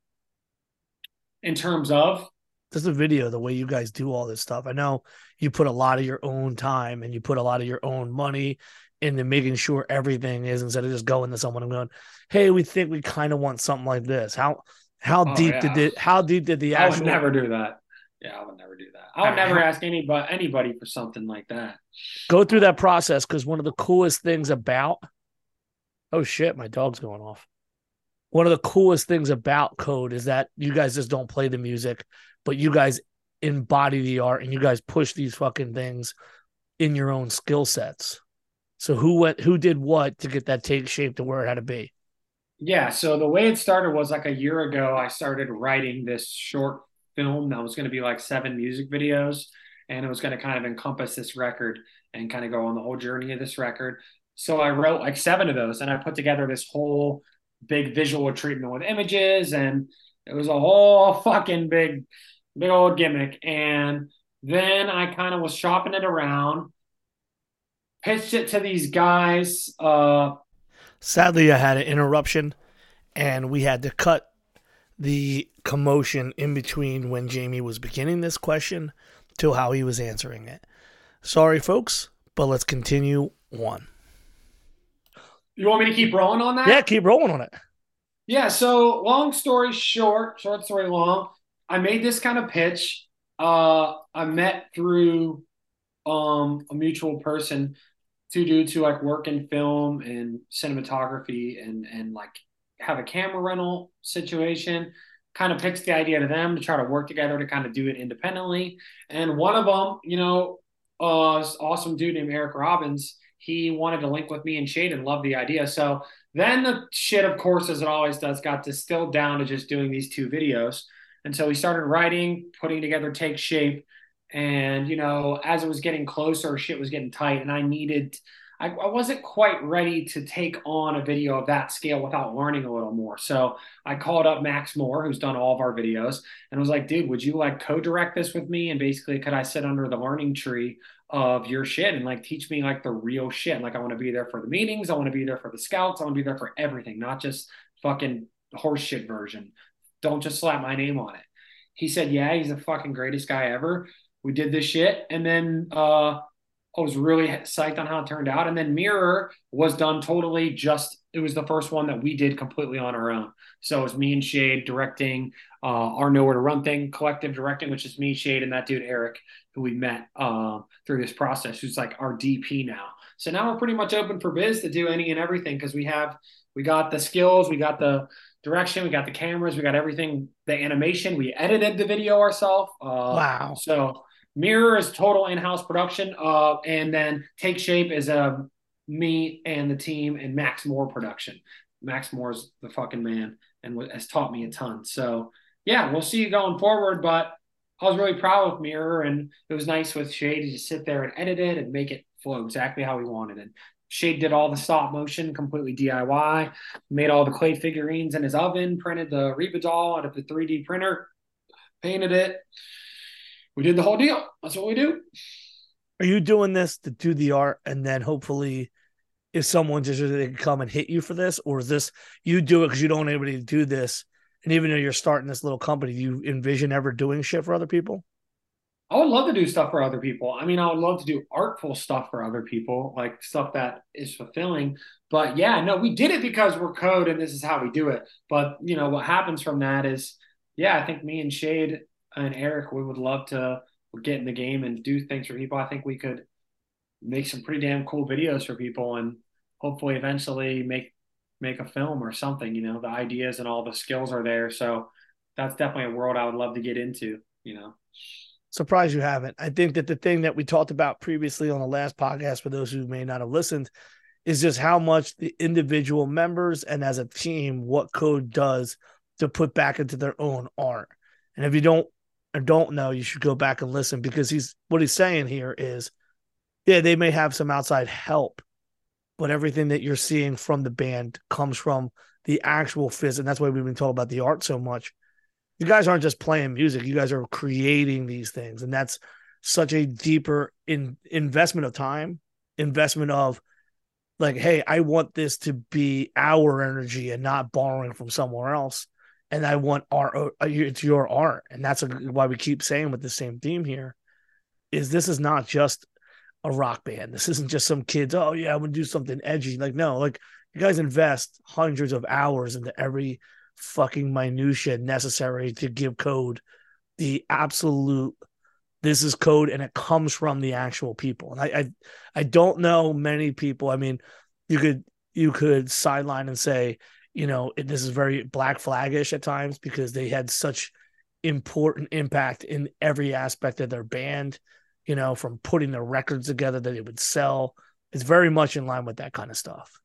In terms of, Just a video, the way you guys do all this stuff. I know you put a lot of your own time and you put a lot of your own money into making sure everything is instead of just going to someone and going, "Hey, we think we kind of want something like this." How how Oh, deep yeah. did it? How deep did the I would never do that. Yeah, I would never do that. I would never ask anybody anybody for something like that. go through that process because one of the coolest things about oh shit my dog's going off one of the coolest things about code is that you guys just don't play the music but you guys embody the art and you guys push these fucking things in your own skill sets so who went who did what to get that take shape to where it had to be Yeah, so the way it started was like a year ago. I started writing this short film that was going to be like seven music videos, and it was going to kind of encompass this record and kind of go on the whole journey of this record. So I wrote like seven of those, and I put together this whole big visual treatment with images, and it was a whole fucking big, big old gimmick. And then I kind of was shopping it around, pitched it to these guys. Uh, Sadly, I had an interruption, and we had to cut the commotion in between when Jami was beginning this question to how he was answering it. Sorry, folks, but let's continue on. you want me to keep rolling on that? Yeah, keep rolling on it. Yeah, so long story short, short story long, I made this kind of pitch. Uh, I met through um, a mutual person, two dudes who like work in film and cinematography and and like have a camera rental situation. Kind of pitched the idea to them to try to work together to kind of do it independently. And one of them, you know, uh, awesome dude named Eric Robbins, he wanted to link with me and Shade and loved the idea. So then the shit, of course, as it always does, got distilled down to just doing these two videos. And so we started writing, putting together Take Shape. And, you know, as it was getting closer, shit was getting tight. And I needed, I, I wasn't quite ready to take on a video of that scale without learning a little more. So I called up Max Moore, who's done all of our videos, and was like, dude, would you like co direct this with me? And basically, could I sit under the learning tree of your shit and like teach me like the real shit? Like, I want to be there for the meetings, I want to be there for the scouts, I want to be there for everything, not just fucking horse shit version. Don't just slap my name on it. He said, yeah, he's the fucking greatest guy ever. We did this shit. And then, uh, I was really psyched on how it turned out. And then Mirror was done totally just, it was the first one that we did completely on our own. So it was me and Shade directing uh, our Nowhere to Run thing, collective directing, which is me, Shade, and that dude, Eric, who we met uh, through this process, who's like our DP now. So now we're pretty much open for biz to do any and everything because we have, we got the skills, we got the direction, we got the cameras, we got everything, the animation, we edited the video ourselves. Uh, Wow. So Mirror is total in-house production, uh, and then Take Shape is a me and the team and Max Moore production. Max Moore's the fucking man and has taught me a ton. So yeah, we'll see you going forward. But I was really proud of Mirror, and it was nice with Shade to just sit there and edit it and make it flow exactly how we wanted. And Shade did all the stop motion, completely DIY, made all the clay figurines in his oven, printed the Reba doll out of the 3D printer, painted it. We did the whole deal. That's what we do. Are you doing this to do the art and then hopefully if someone just they can come and hit you for this? Or is this you do it because you don't want anybody to do this? And even though you're starting this little company, do you envision ever doing shit for other people? I would love to do stuff for other people. I mean, I would love to do artful stuff for other people, like stuff that is fulfilling. But yeah, no, we did it because we're code and this is how we do it. But you know, what happens from that is, yeah, I think me and Shade and Eric, we would love to get in the game and do things for people. I think we could make some pretty damn cool videos for people and hopefully eventually make make a film or something. You know, the ideas and all the skills are there. So that's definitely a world I would love to get into, you know. Surprised you haven't. I think that the thing that we talked about previously on the last podcast, for those who may not have listened, is just how much the individual members and as a team, what code does to put back into their own art. And if you don't or don't know, you should go back and listen because he's what he's saying here is, yeah, they may have some outside help, but everything that you're seeing from the band comes from the actual phys, and that's why we've been talking about the art so much. You guys aren't just playing music; you guys are creating these things, and that's such a deeper in investment of time, investment of like, hey, I want this to be our energy and not borrowing from somewhere else and I want art. uh, It's your art, and that's a, why we keep saying with the same theme here, is this is not just a rock band. This isn't just some kids. Oh yeah, I'm gonna do something edgy. Like no, like you guys invest hundreds of hours into every fucking minutia necessary to give code the absolute. This is code, and it comes from the actual people. And I, I, I don't know many people. I mean, you could you could sideline and say you know, this is very black flagish at times because they had such important impact in every aspect of their band, you know, from putting their records together that it would sell. It's very much in line with that kind of stuff.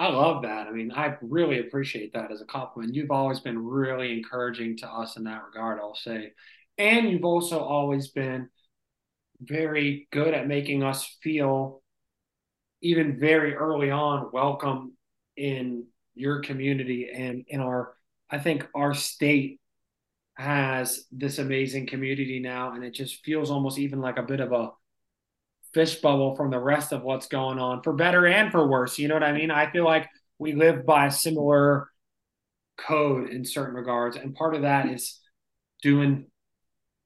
I love that. I mean, I really appreciate that as a compliment. You've always been really encouraging to us in that regard, I'll say. And you've also always been very good at making us feel, even very early on, welcome in your community and in our, I think our state has this amazing community now. And it just feels almost even like a bit of a, fish bubble from the rest of what's going on for better and for worse. You know what I mean? I feel like we live by a similar code in certain regards. And part of that is doing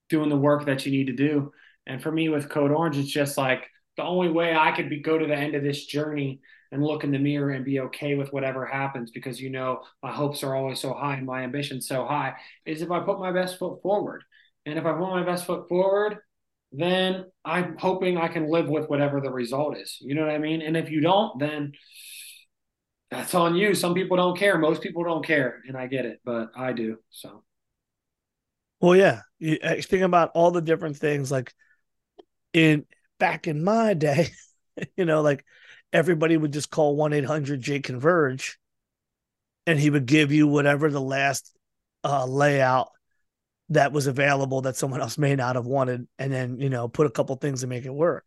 doing the work that you need to do. And for me with Code Orange, it's just like the only way I could be go to the end of this journey and look in the mirror and be okay with whatever happens because you know my hopes are always so high and my ambitions so high is if I put my best foot forward. And if I put my best foot forward, then I'm hoping I can live with whatever the result is. You know what I mean? And if you don't, then that's on you. Some people don't care. Most people don't care, and I get it, but I do. So, well, yeah. You uh, think about all the different things. Like in back in my day, you know, like everybody would just call one eight hundred J Converge, and he would give you whatever the last uh, layout that was available that someone else may not have wanted, and then you know put a couple things to make it work.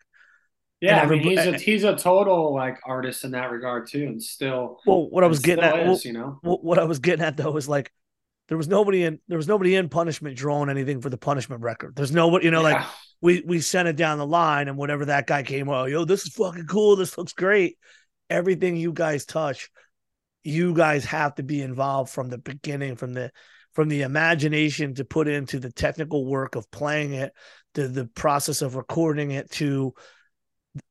Yeah, I mean he's a he's a total like artist in that regard too, and still. Well, what I was getting at, is, you know, what I was getting at though is like there was nobody in there was nobody in punishment drawing anything for the punishment record. There's nobody, you know, yeah. like we we sent it down the line, and whatever that guy came, oh, yo, this is fucking cool. This looks great. Everything you guys touch, you guys have to be involved from the beginning, from the from the imagination to put into the technical work of playing it to the process of recording it to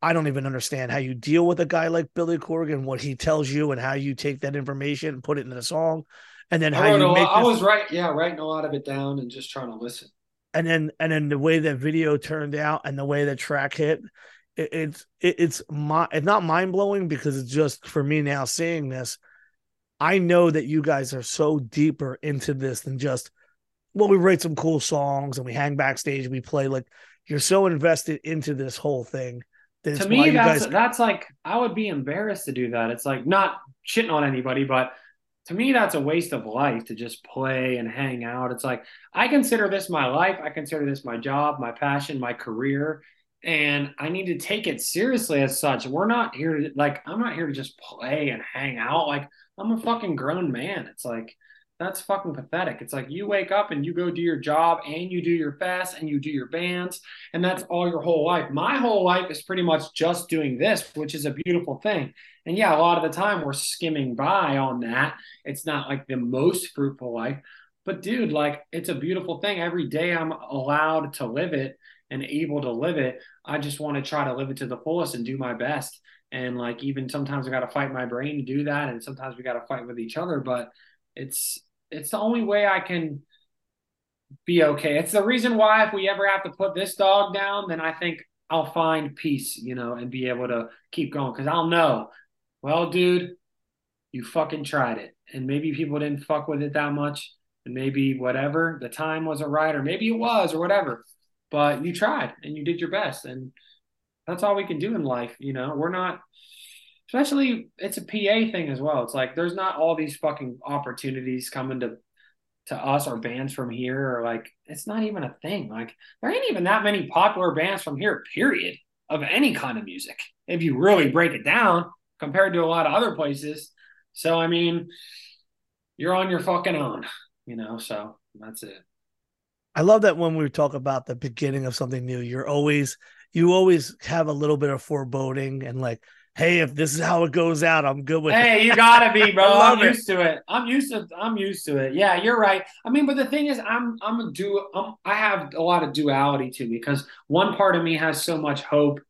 I don't even understand how you deal with a guy like Billy Corgan, what he tells you, and how you take that information and put it in a song, and then how I you make. I was right, yeah, writing a lot of it down and just trying to listen. And then, and then the way that video turned out, and the way the track hit, it, it's it, it's my it's not mind blowing because it's just for me now seeing this. I know that you guys are so deeper into this than just, well, we write some cool songs and we hang backstage, and we play. Like you're so invested into this whole thing. That to me, that's guys... that's like I would be embarrassed to do that. It's like not shitting on anybody, but to me, that's a waste of life to just play and hang out. It's like I consider this my life. I consider this my job, my passion, my career and I need to take it seriously as such. We're not here to like I'm not here to just play and hang out. Like I'm a fucking grown man. It's like that's fucking pathetic. It's like you wake up and you go do your job and you do your fest and you do your bands and that's all your whole life. My whole life is pretty much just doing this, which is a beautiful thing. And yeah, a lot of the time we're skimming by on that. It's not like the most fruitful life, but dude, like it's a beautiful thing. Every day I'm allowed to live it and able to live it. I just want to try to live it to the fullest and do my best. And like even sometimes I got to fight my brain to do that, and sometimes we got to fight with each other. But it's it's the only way I can be okay. It's the reason why if we ever have to put this dog down, then I think I'll find peace, you know, and be able to keep going because I'll know, well, dude, you fucking tried it, and maybe people didn't fuck with it that much, and maybe whatever the time wasn't right, or maybe it was, or whatever but you tried and you did your best and that's all we can do in life you know? We're not especially it's a pa thing as well. It's like there's not all these fucking opportunities coming to to us or bands from here or like it's not even a thing. Like there ain't even that many popular bands from here period of any kind of music if you really break it down compared to a lot of other places. So i mean you're on your fucking own you know? So that's it I love that when we talk about the beginning of something new, you're always you always have a little bit of foreboding and like, hey, if this is how it goes out, I'm good with hey, it. you gotta be, bro. I'm it. used to it. I'm used to I'm used to it. Yeah, you're right. I mean, but the thing is, I'm I'm a do I'm, I have a lot of duality to me because one part of me has so much hope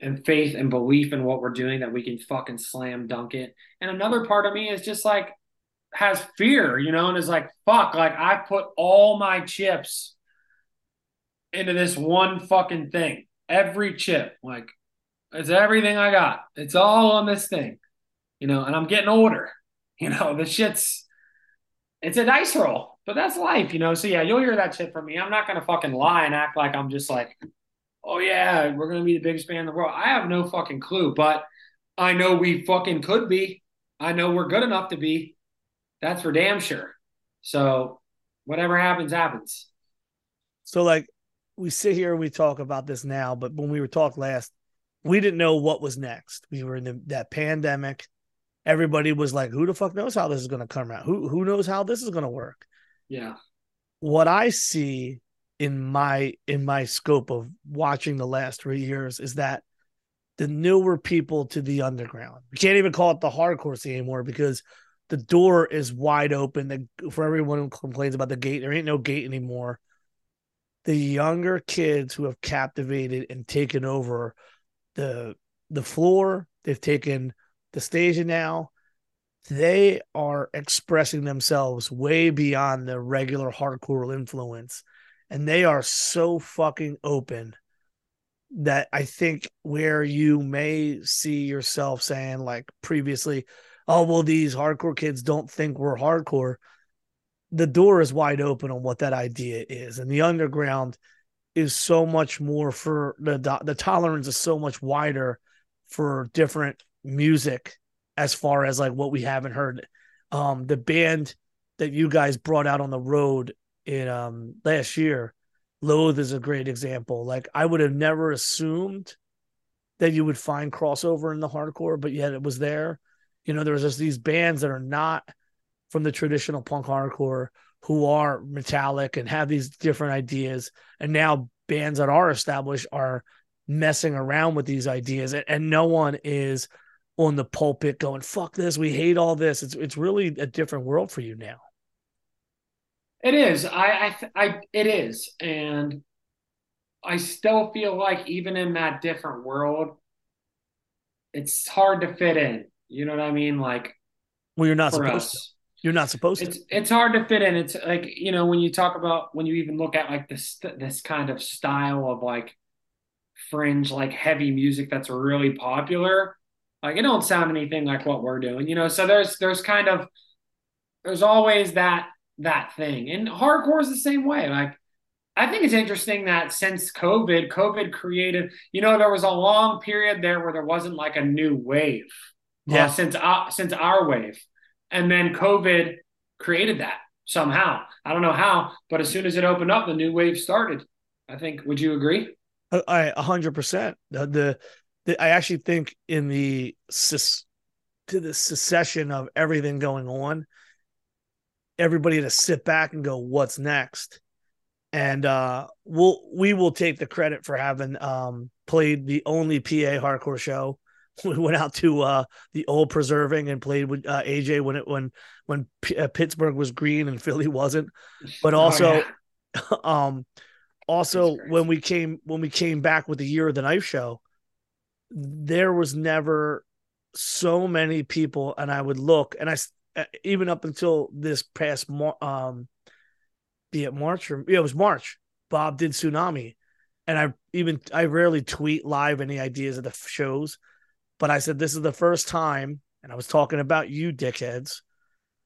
and faith and belief in what we're doing that we can fucking slam dunk it. And another part of me is just like has fear, you know, and is like, fuck, like I put all my chips into this one fucking thing. Every chip, like it's everything I got. It's all on this thing, you know, and I'm getting older. You know, the shit's it's a dice roll, but that's life, you know. So yeah, you'll hear that shit from me. I'm not gonna fucking lie and act like I'm just like, oh yeah, we're gonna be the biggest band in the world. I have no fucking clue, but I know we fucking could be I know we're good enough to be. That's for damn sure. So whatever happens, happens. So like we sit here and we talk about this now, but when we were talked last, we didn't know what was next. We were in the, that pandemic. Everybody was like, "Who the fuck knows how this is going to come out? Who who knows how this is going to work?" Yeah. What I see in my in my scope of watching the last three years is that the newer people to the underground. We can't even call it the hardcore scene anymore because the door is wide open. The, for everyone who complains about the gate, there ain't no gate anymore. The younger kids who have captivated and taken over the the floor, they've taken the stage now. They are expressing themselves way beyond the regular hardcore influence, and they are so fucking open that I think where you may see yourself saying like previously, oh well, these hardcore kids don't think we're hardcore. The door is wide open on what that idea is, and the underground is so much more for the the tolerance is so much wider for different music as far as like what we haven't heard. Um, the band that you guys brought out on the road in um last year Loathe is a great example. Like I would have never assumed that you would find crossover in the hardcore, but yet it was there. You know, there's just these bands that are not from the traditional punk hardcore who are metallic and have these different ideas. And now bands that are established are messing around with these ideas and, and no one is on the pulpit going, fuck this, we hate all this. It's it's really a different world for you now. It is. I, I, I, it is, and I still feel like even in that different world, it's hard to fit in. You know what I mean? Like, well, you're not supposed us, to. You're not supposed it's, to. It's hard to fit in. It's like you know when you talk about when you even look at like this this kind of style of like fringe like heavy music that's really popular. Like it don't sound anything like what we're doing, you know. So there's there's kind of there's always that that thing. And hardcore is the same way. Like, I think it's interesting that since COVID, COVID created, you know, there was a long period there where there wasn't like a new wave. Uh, yeah. Uh, since uh, since our wave, and then COVID created that somehow. I don't know how, but as soon as it opened up, the new wave started. I think. Would you agree? I a hundred percent. The, the I actually think in the to the secession of everything going on, everybody to sit back and go, what's next? And uh, we'll we will take the credit for having um, played the only PA hardcore show. We went out to uh, the old preserving and played with uh, AJ when it when when P- uh, Pittsburgh was green and Philly wasn't. But oh, also, oh, yeah. um, also when we came when we came back with the year of the knife show, there was never so many people, and I would look and I uh, even up until this past um be it March or yeah, it was March. Bob did tsunami, and I even I rarely tweet live any ideas of the shows, but I said this is the first time, and I was talking about you dickheads.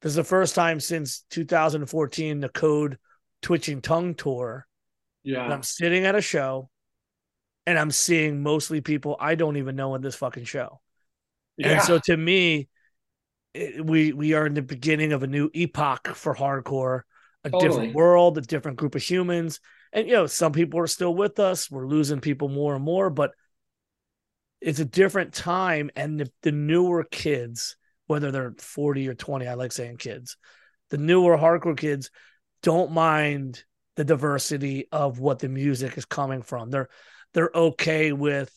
This is the first time since 2014 the Code Twitching Tongue tour. Yeah, I'm sitting at a show, and I'm seeing mostly people I don't even know in this fucking show. Yeah. And so to me, we we are in the beginning of a new epoch for hardcore, a totally. different world, a different group of humans. And you know, some people are still with us. We're losing people more and more, but it's a different time. And the, the newer kids, whether they're 40 or 20, I like saying kids, the newer hardcore kids don't mind the diversity of what the music is coming from. They're they're okay with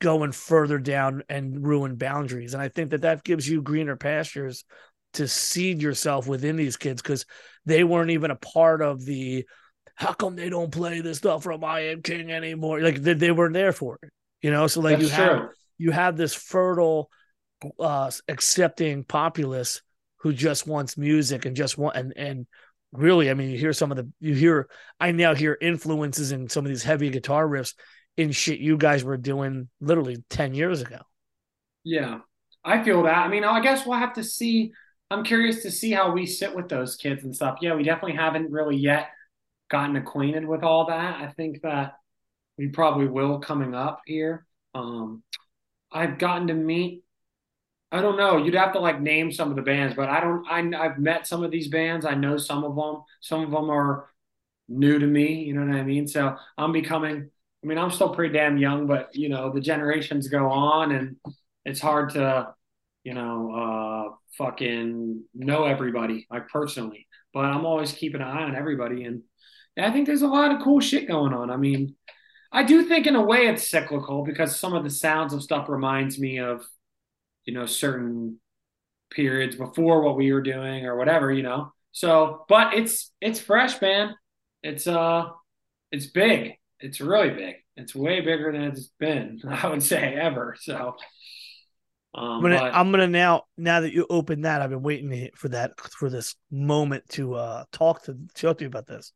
going further down and ruin boundaries. And I think that that gives you greener pastures to seed yourself within these kids because they weren't even a part of the how come they don't play this stuff from I Am King anymore? Like they, they weren't there for it, you know. So like That's you true. have you have this fertile, uh, accepting populace who just wants music and just want and and really, I mean, you hear some of the you hear I now hear influences in some of these heavy guitar riffs in shit you guys were doing literally 10 years ago. Yeah, I feel that. I mean, I guess we'll have to see. I'm curious to see how we sit with those kids and stuff. Yeah, we definitely haven't really yet gotten acquainted with all that. I think that we probably will coming up here. Um, I've gotten to meet I don't know. You'd have to like name some of the bands, but I don't. I I've met some of these bands. I know some of them. Some of them are new to me. You know what I mean? So I'm becoming. I mean, I'm still pretty damn young, but you know, the generations go on, and it's hard to, you know, uh, fucking know everybody like personally. But I'm always keeping an eye on everybody, and I think there's a lot of cool shit going on. I mean, I do think in a way it's cyclical because some of the sounds of stuff reminds me of you know, certain periods before what we were doing or whatever, you know. So, but it's it's fresh, man. It's uh it's big. It's really big. It's way bigger than it's been, I would say, ever. So um, I'm gonna but, I'm gonna now now that you open that, I've been waiting for that for this moment to uh talk to talk to you about this.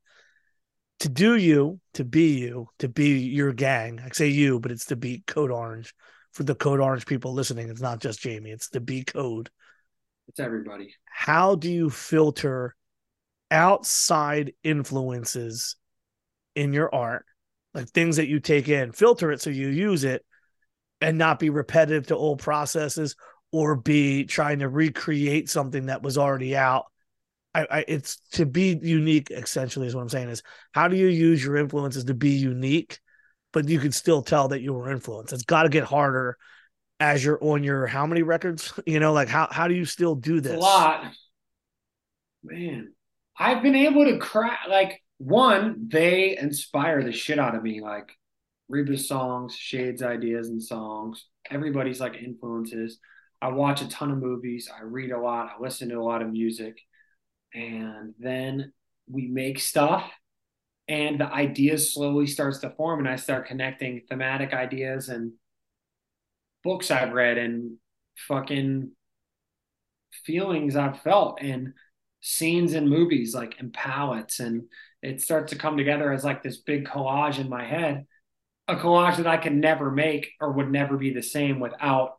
To do you, to be you, to be your gang. I say you, but it's to be Code Orange for the Code Orange people listening, it's not just Jami, it's the B Code. It's everybody. How do you filter outside influences in your art, like things that you take in, filter it so you use it and not be repetitive to old processes or be trying to recreate something that was already out? I, I, it's to be unique essentially is what i'm saying is how do you use your influences to be unique but you can still tell that you were influenced. It's got to get harder as you're on your how many records? You know, like how how do you still do this? a lot, man. I've been able to crack like one. They inspire the shit out of me. Like Reba's songs, Shades ideas and songs. Everybody's like influences. I watch a ton of movies. I read a lot. I listen to a lot of music, and then we make stuff and the ideas slowly starts to form and i start connecting thematic ideas and books i've read and fucking feelings i've felt and scenes in movies like and palettes and it starts to come together as like this big collage in my head a collage that i can never make or would never be the same without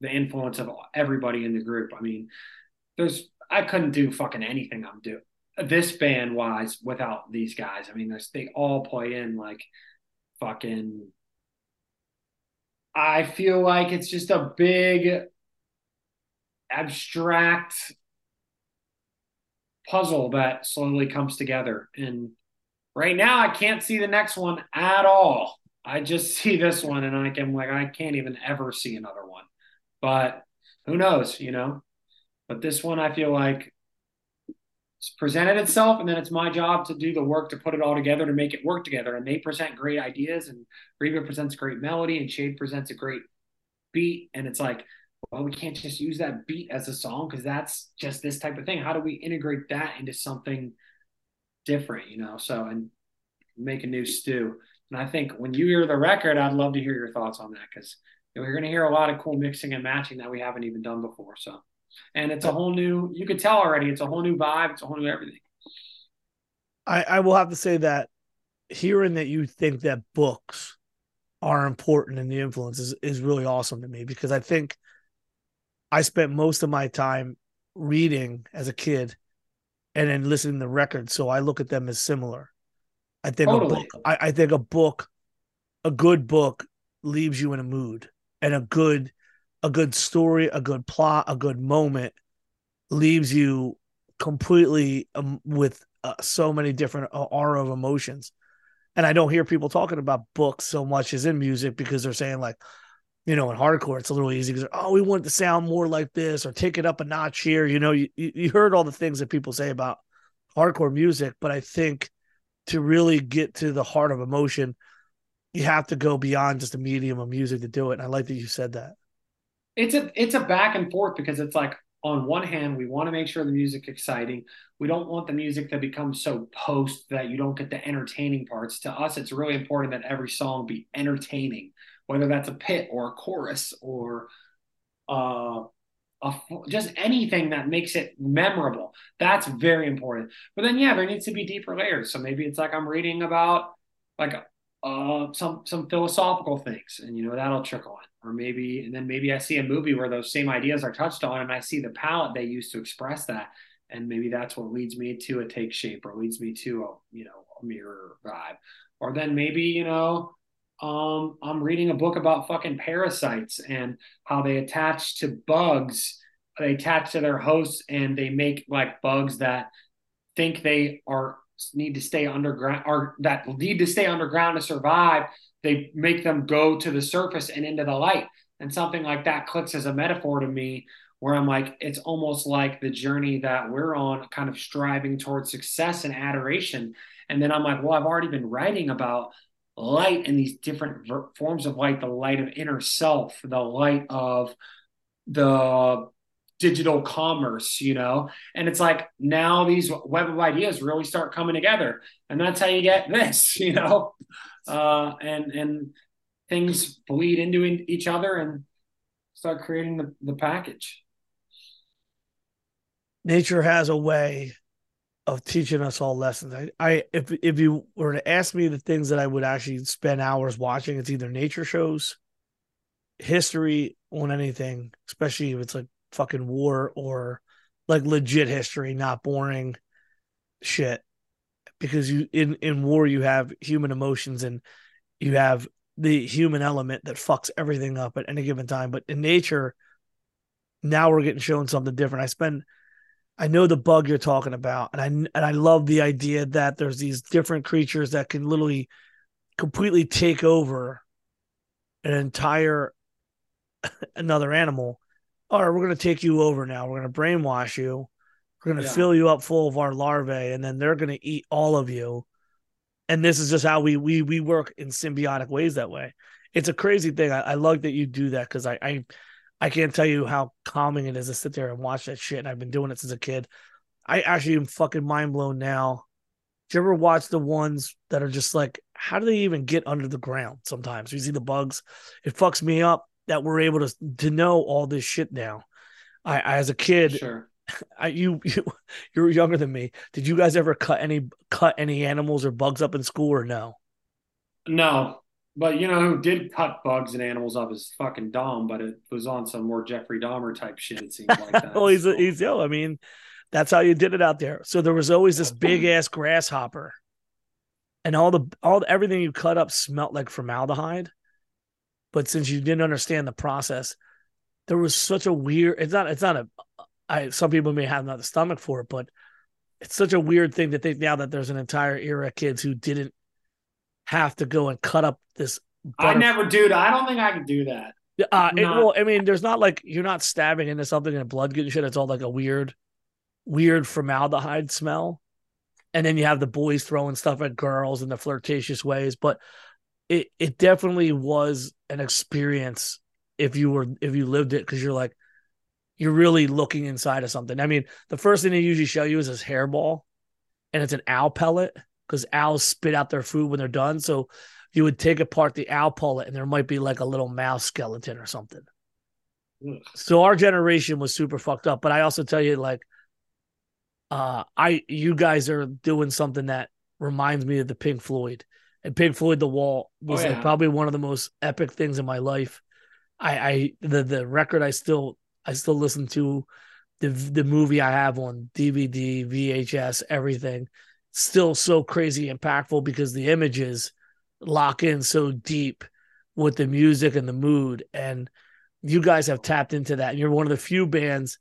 the influence of everybody in the group. I mean there's i couldn't do fucking anything i'm doing this band wise without these guys. I mean, they all play in like fucking. I feel like it's just a big abstract puzzle that slowly comes together. And right now, I can't see the next one at all. I just see this one, and I can like I can't even ever see another one. But who knows, you know? But this one, I feel like it's presented itself, and then it's my job to do the work to put it all together to make it work together. And they present great ideas, and Reba presents great melody, and Shade presents a great beat. And it's like, well, we can't just use that beat as a song because that's just this type of thing. How do we integrate that into something different, you know? So, and make a new stew. And I think when you hear the record, I'd love to hear your thoughts on that because you're going to hear a lot of cool mixing and matching that we haven't even done before. So, and it's a whole new. You could tell already. It's a whole new vibe. It's a whole new everything. I I will have to say that hearing that you think that books are important in the influence is, is really awesome to me because I think I spent most of my time reading as a kid and then listening to records. So I look at them as similar. I think totally. a book I, I think a book, a good book leaves you in a mood and a good a good story, a good plot, a good moment leaves you completely um, with uh, so many different uh, aura of emotions. And I don't hear people talking about books so much as in music because they're saying like, you know, in hardcore, it's a little easy because oh, we want it to sound more like this or take it up a notch here. You know, you you heard all the things that people say about hardcore music, but I think to really get to the heart of emotion, you have to go beyond just a medium of music to do it. And I like that you said that it's a it's a back and forth because it's like on one hand we want to make sure the music exciting. We don't want the music to become so post that you don't get the entertaining parts. To us it's really important that every song be entertaining whether that's a pit or a chorus or uh a, just anything that makes it memorable. That's very important. But then yeah there needs to be deeper layers. So maybe it's like i'm reading about like uh some some philosophical things and you know that'll trickle in or maybe and then maybe I see a movie where those same ideas are touched on and I see the palette they use to express that and maybe that's what leads me to a take shape or leads me to a you know a mirror vibe or then maybe you know um, I'm reading a book about fucking parasites and how they attach to bugs. They attach to their hosts and they make like bugs that think they are need to stay underground or that need to stay underground to survive. They make them go to the surface and into the light. And something like that clicks as a metaphor to me where I'm like, it's almost like the journey that we're on, kind of striving towards success and adoration. And then I'm like, well, I've already been writing about light and these different ver- forms of light the light of inner self, the light of the digital commerce, you know? And it's like now these web of ideas really start coming together. And that's how you get this, you know? Uh, and, and things bleed into each other and start creating the, the package. Nature has a way of teaching us all lessons. I, I if if you were to ask me the things that I would actually spend hours watching, it's either nature shows, history on anything, especially if it's like fucking war or like legit history, not boring shit. Because you in in war you have human emotions and you have the human element that fucks everything up at any given time. But in nature, now we're getting shown something different. I spend I know the bug you're talking about, and I and I love the idea that there's these different creatures that can literally completely take over an entire another animal. All right, we're gonna take you over now. We're gonna brainwash you. We're gonna yeah. fill you up full of our larvae, and then they're gonna eat all of you. And this is just how we we we work in symbiotic ways that way. It's a crazy thing. I, I love that you do that because I, I I can't tell you how calming it is to sit there and watch that shit. And I've been doing it since a kid. I actually am fucking mind blown now. Do you ever watch the ones that are just like, how do they even get under the ground? Sometimes you see the bugs. It fucks me up that we're able to to know all this shit now. I, I as a kid, sure. I, you you you're younger than me. Did you guys ever cut any cut any animals or bugs up in school or no? No, but you know who did cut bugs and animals up is fucking Dom, but it was on some more Jeffrey Dahmer type shit. It seems like that. well, oh, he's he's yo. I mean, that's how you did it out there. So there was always this big ass grasshopper, and all the all the, everything you cut up smelt like formaldehyde. But since you didn't understand the process, there was such a weird. It's not. It's not a. I some people may have not the stomach for it, but it's such a weird thing to think now that there's an entire era of kids who didn't have to go and cut up this. I never do. I don't think I could do that. Uh, it, well, I mean, there's not like you're not stabbing into something and blood getting shit. It's all like a weird, weird formaldehyde smell, and then you have the boys throwing stuff at girls in the flirtatious ways. But it it definitely was an experience if you were if you lived it because you're like you're really looking inside of something. I mean, the first thing they usually show you is this hairball, and it's an owl pellet because owls spit out their food when they're done. So you would take apart the owl pellet, and there might be like a little mouse skeleton or something. So our generation was super fucked up. But I also tell you, like, uh, I you guys are doing something that reminds me of the Pink Floyd. And Pink Floyd The Wall was oh, yeah. like probably one of the most epic things in my life. I, I the the record I still I still listen to the the movie I have on DVD, VHS, everything still so crazy impactful because the images lock in so deep with the music and the mood. And you guys have tapped into that. And you're one of the few bands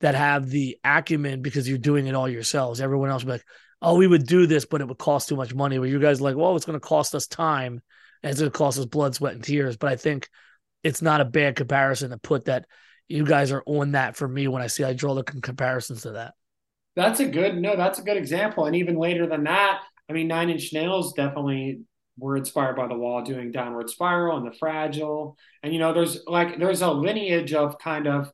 that have the acumen because you're doing it all yourselves. Everyone else will be like, oh, we would do this, but it would cost too much money. Where you guys like, well, it's going to cost us time and it's going to cost us blood, sweat, and tears. But I think it's not a bad comparison to put that you guys are on that for me when I see I draw the comparisons to that. That's a good no. That's a good example. And even later than that, I mean, Nine Inch Nails definitely were inspired by the wall doing Downward Spiral and the Fragile. And you know, there's like there's a lineage of kind of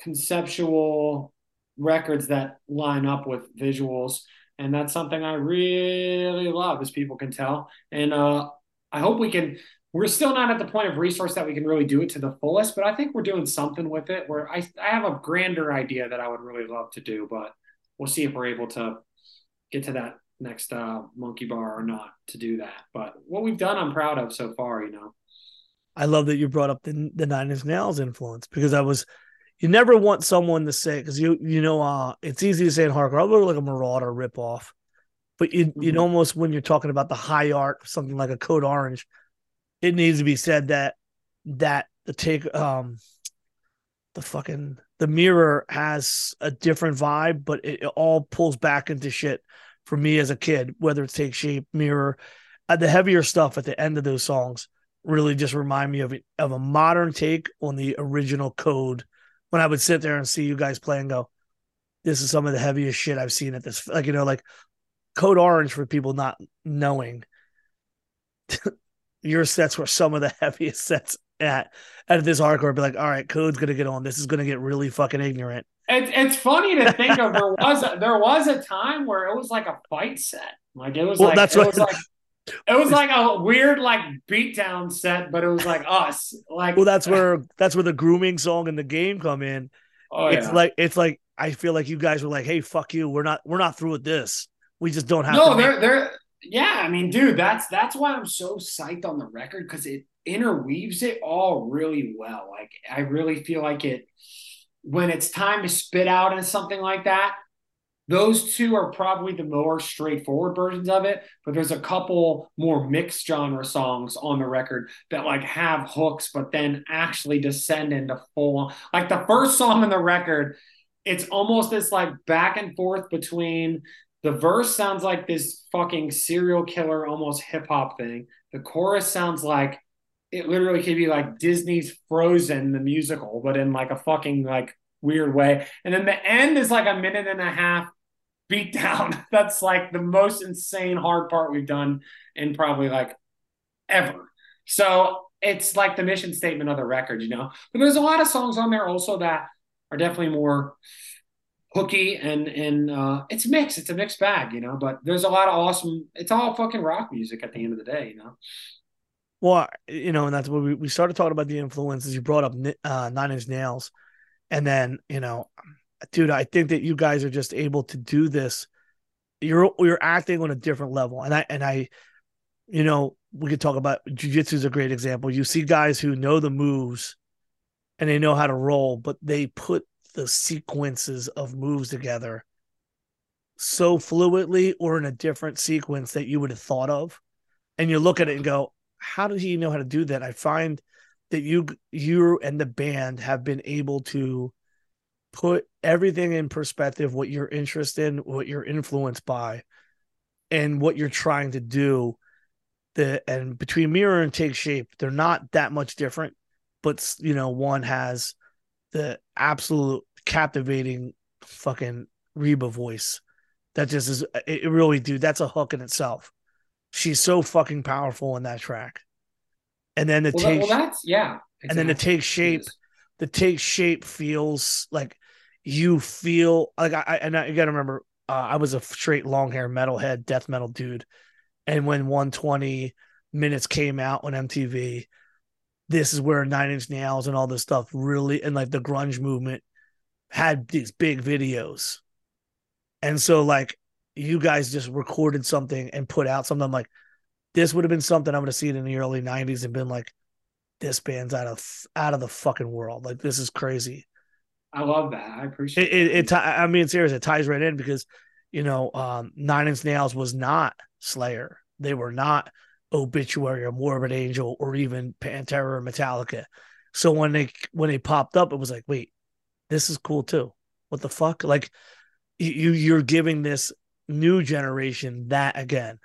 conceptual records that line up with visuals, and that's something I really love, as people can tell. And uh, I hope we can. We're still not at the point of resource that we can really do it to the fullest, but I think we're doing something with it. Where I I have a grander idea that I would really love to do, but we'll see if we're able to get to that next uh, monkey bar or not to do that. But what we've done, I'm proud of so far. You know, I love that you brought up the the Nine Inch Nails influence because I was. You never want someone to say because you you know uh it's easy to say in hardcore. I'll look like a Marauder ripoff, but you mm-hmm. you almost when you're talking about the high art, something like a Code Orange, it needs to be said that that the take um the fucking the mirror has a different vibe, but it, it all pulls back into shit for me as a kid, whether it's take shape, mirror, uh, the heavier stuff at the end of those songs really just remind me of of a modern take on the original code. When I would sit there and see you guys play and go, this is some of the heaviest shit I've seen at this. Like you know, like Code Orange for people not knowing. your sets were some of the heaviest sets at at this hardcore. Be like, all right, Code's gonna get on. This is gonna get really fucking ignorant. It's it's funny to think of. There was a, there was a time where it was like a fight set. Like it was Well, like that's it what- was like it was like a weird like beatdown set, but it was like us. Like Well, that's where that's where the grooming song and the game come in. oh, it's yeah. like it's like I feel like you guys were like, hey, fuck you. We're not we're not through with this. We just don't have no, to make- they're they're yeah. I mean, dude, that's that's why I'm so psyched on the record because it interweaves it all really well. Like I really feel like it when it's time to spit out and something like that. Those two are probably the more straightforward versions of it, but there's a couple more mixed genre songs on the record that like have hooks, but then actually descend into full. Like the first song on the record, it's almost this like back and forth between the verse sounds like this fucking serial killer, almost hip hop thing. The chorus sounds like it literally could be like Disney's Frozen, the musical, but in like a fucking like weird way. And then the end is like a minute and a half beat down. That's like the most insane hard part we've done in probably like ever. So it's like the mission statement of the record, you know. But there's a lot of songs on there also that are definitely more hooky and and uh it's mixed it's a mixed bag you know but there's a lot of awesome it's all fucking rock music at the end of the day you know Well, you know, and that's what we, we started talking about the influences. You brought up uh, Nine Inch Nails, and then you know, dude, I think that you guys are just able to do this. You're you're acting on a different level, and I and I, you know, we could talk about jujitsu is a great example. You see guys who know the moves, and they know how to roll, but they put the sequences of moves together so fluidly or in a different sequence that you would have thought of, and you look at it and go, how did he know how to do that? I find that you you and the band have been able to put everything in perspective, what you're interested in, what you're influenced by, and what you're trying to do. The and between mirror and take shape, they're not that much different, but you know, one has the absolute captivating fucking Reba voice. That just is uh, it it really, dude. That's a hook in itself. She's so fucking powerful in that track. And then the well, that- take well that's yeah and then the exactly. take shape, The take shape feels like you feel like I, and I, you gotta remember uh, I was a straight long hair metalhead, death metal dude. And when 120 minutes came out on MTV, this is where Nine Inch Nails and all this stuff really and like the grunge movement had these big videos. And so like you guys just recorded something and put out something I'm like this would have been something I would have seen in the early 90s and been like this band's out of out of the fucking world. Like this is crazy. I love that I appreciate It, it, it I mean, serious. It ties right in because you know, um, Nine Inch Nails was not Slayer. They were not Obituary or Morbid Angel or even Pantera or Metallica. So when they when they popped up, it was like, wait, this is cool too. What the fuck? Like you- you're giving this new generation that again.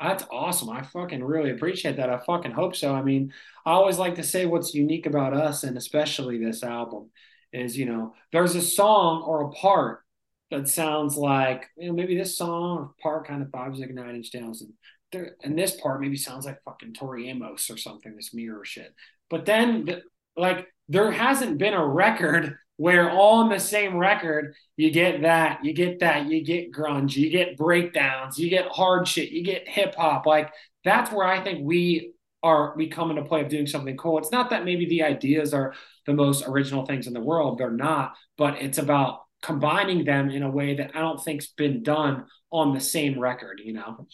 That's awesome. I fucking really appreciate that. I fucking hope so. I mean, I always like to say what's unique about us and especially this album is, you know, there's a song or a part that sounds like, you know, maybe this song or part kind of vibes like Nine Inch Nails and there, and this part maybe sounds like fucking Tori Amos or something, this mirror shit. But then the, like there hasn't been a record where all on the same record you get that, you get that, you get grunge, you get breakdowns, you get hard shit, you get hip hop. Like that's where I think we are we come into play of doing something cool. It's not that maybe the ideas are the most original things in the world, they're not, but it's about combining them in a way that I don't think's been done on the same record, you know.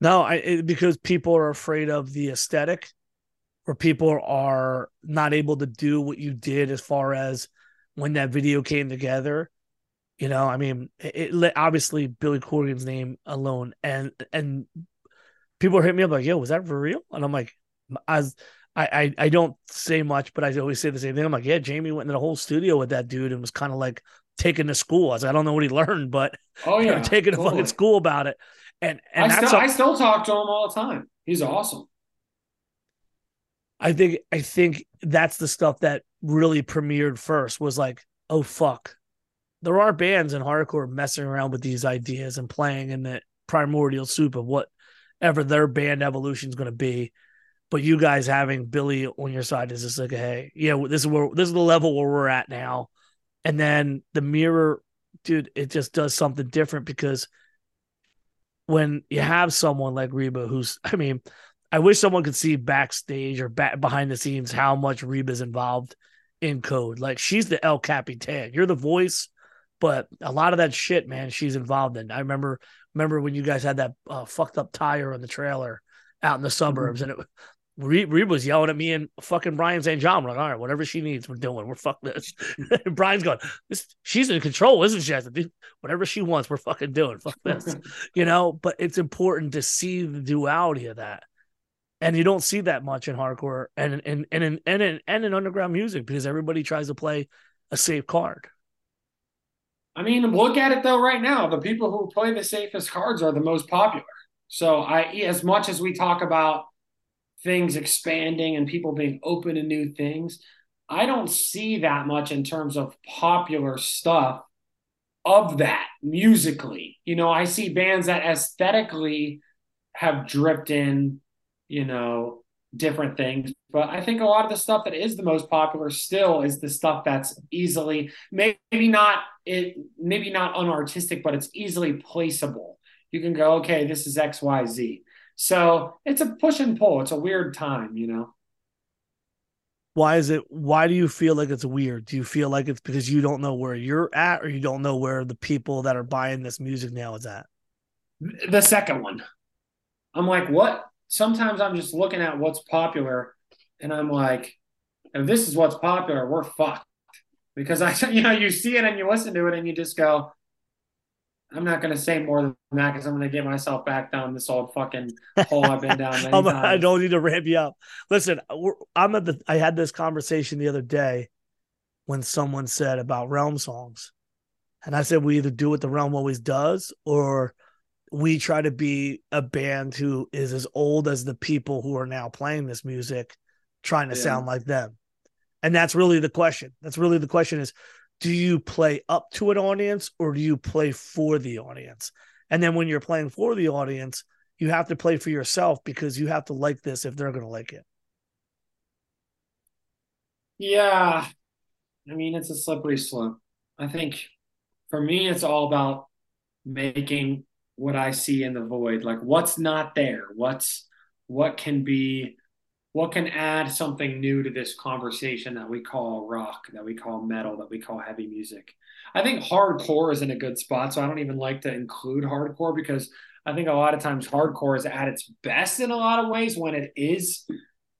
No, I it, because people are afraid of the aesthetic, or people are not able to do what you did as far as when that video came together. You know, I mean, it, it obviously Billy Corgan's name alone, and and people are hitting me up like, "Yo, was that for real?" And I'm like, as I, I I don't say much, but I always say the same thing. I'm like, yeah, Jami went into the whole studio with that dude and was kind of like taking to school. I was like, I don't know what he learned, but Oh yeah, to totally. fucking school about it. And and I that's still, some- I still talk to him all the time. He's awesome. I think I think that's the stuff that really premiered first was like, oh fuck. There are bands in hardcore messing around with these ideas and playing in the primordial soup of whatever their band evolution is going to be. But you guys having Billy on your side is just like, hey, yeah, this is where this is the level where we're at now. And then the mirror, dude, it just does something different because when you have someone like Reba, who's, I mean, I wish someone could see backstage or back behind the scenes how much Reba's involved in code. Like she's the El Capitan. You're the voice, but a lot of that shit, man, she's involved in. I remember remember when you guys had that uh, fucked up tire on the trailer out in the suburbs, and it Re- Reba was yelling at me and fucking Brian St. John. Like, all right, whatever she needs, we're doing. We're fuck this. and Brian's going, this, she's in control, isn't she? I said, "Dude, whatever she wants, we're fucking doing. Fuck this you know but it's important to see the duality of that and you don't see that much in hardcore and and and in and in, and in underground music because everybody tries to play a safe card I mean, look at it though. Right now, the people who play the safest cards are the most popular. So, I as much as we talk about things expanding and people being open to new things, I don't see that much in terms of popular stuff of that musically. You know, I see bands that aesthetically have dripped in, you know, different things. But I think a lot of the stuff that is the most popular still is the stuff that's easily maybe not it maybe not unartistic, but it's easily placeable. You can go, okay, this is XYZ. So it's a push and pull. It's a weird time, you know. why is it why do you feel like it's weird do you feel like it's because you don't know where you're at or you don't know where the people that are buying this music now is at The second one. I'm like, what? Sometimes I'm just looking at what's popular and I'm like, if this is what's popular, we're fucked. Because I you know, you see it and you listen to it and you just go, I'm not gonna say more than that because I'm gonna get myself back down this old fucking hole I've been down I don't need to ramp you up. Listen, I'm at the. I had this conversation the other day when someone said about realm songs, and I said we either do what the realm always does, or we try to be a band who is as old as the people who are now playing this music, trying to Yeah. sound like them. And that's really the question. That's really the question: is do you play up to an audience or do you play for the audience? And then when you're playing for the audience, you have to play for yourself because you have to like this if they're going to like it. Yeah. I mean, it's a slippery slope. I think for me, it's all about making what I see in the void. Like what's not there? What's what can be what can add something new to this conversation that we call rock, that we call metal, that we call heavy music. I think hardcore is in a good spot, so I don't even like to include hardcore because I think a lot of times hardcore is at its best in a lot of ways when it is